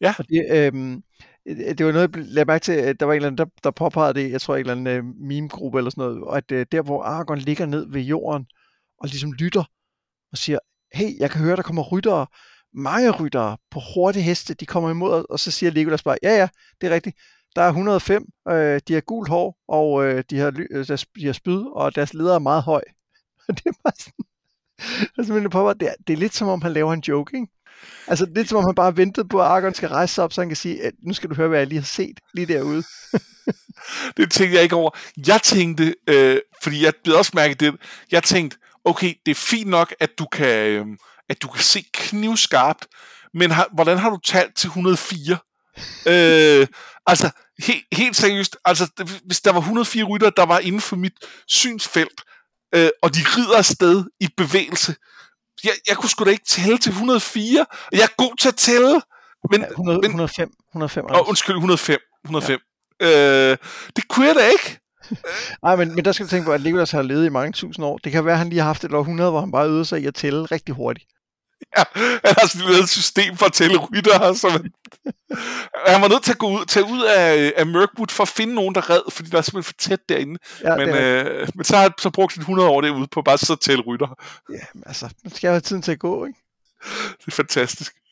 Ja. Og det, øhm, Øh, det var noget, jeg lagde mærke til, at der var en eller anden, der, der påpegede det, jeg tror en eller anden uh, meme-gruppe eller sådan noget, og at uh, der, hvor Aragorn ligger ned ved jorden, og ligesom lytter, og siger, hey, jeg kan høre, der kommer ryttere, mange ryttere på hurtige heste, de kommer imod, og så siger Legolas bare, ja, ja, det er rigtigt, der er 105, øh, de har gult hår, og øh, de, har, øh, de har spyd, og deres leder er meget høj. Det er bare sådan, altså, på, det, er, det er lidt som om, han laver en joke, ikke? Altså, lidt som om han bare ventede på, at Argon skal rejse sig op, så han kan sige, at nu skal du høre, hvad jeg lige har set lige derude. det tænkte jeg ikke over. Jeg tænkte, øh, fordi jeg blev også mærke det, jeg tænkte, okay, det er fint nok, at du kan, øh, at du kan se knivskarpt, men har, hvordan har du talt til 104? øh, altså, he, helt seriøst, altså, hvis der var 104 rytter, der var inden for mit synsfelt, øh, og de rider afsted i bevægelse, jeg, jeg kunne sgu da ikke tælle til 104. Jeg er god til at tælle. Men, ja, 100, men, 105. 105 oh, undskyld, 105. 105. Ja. Øh, det kunne jeg da ikke. Nej, men, men der skal du tænke på, at Legolas har levet i mange tusind år. Det kan være, at han lige har haft et århundrede, hvor han bare øvede sig i at tælle rigtig hurtigt. Ja, han har sådan et system for at tælle rytter, så man, han var nødt til at gå ud, tage ud af, af Mirkwood for at finde nogen, der red, fordi der er simpelthen for tæt derinde. Ja, men, øh, men så har han så brugt sin 100 år derude på bare så at tælle rytter. Ja, men altså, man skal jo have tiden til at gå, ikke? Det er fantastisk.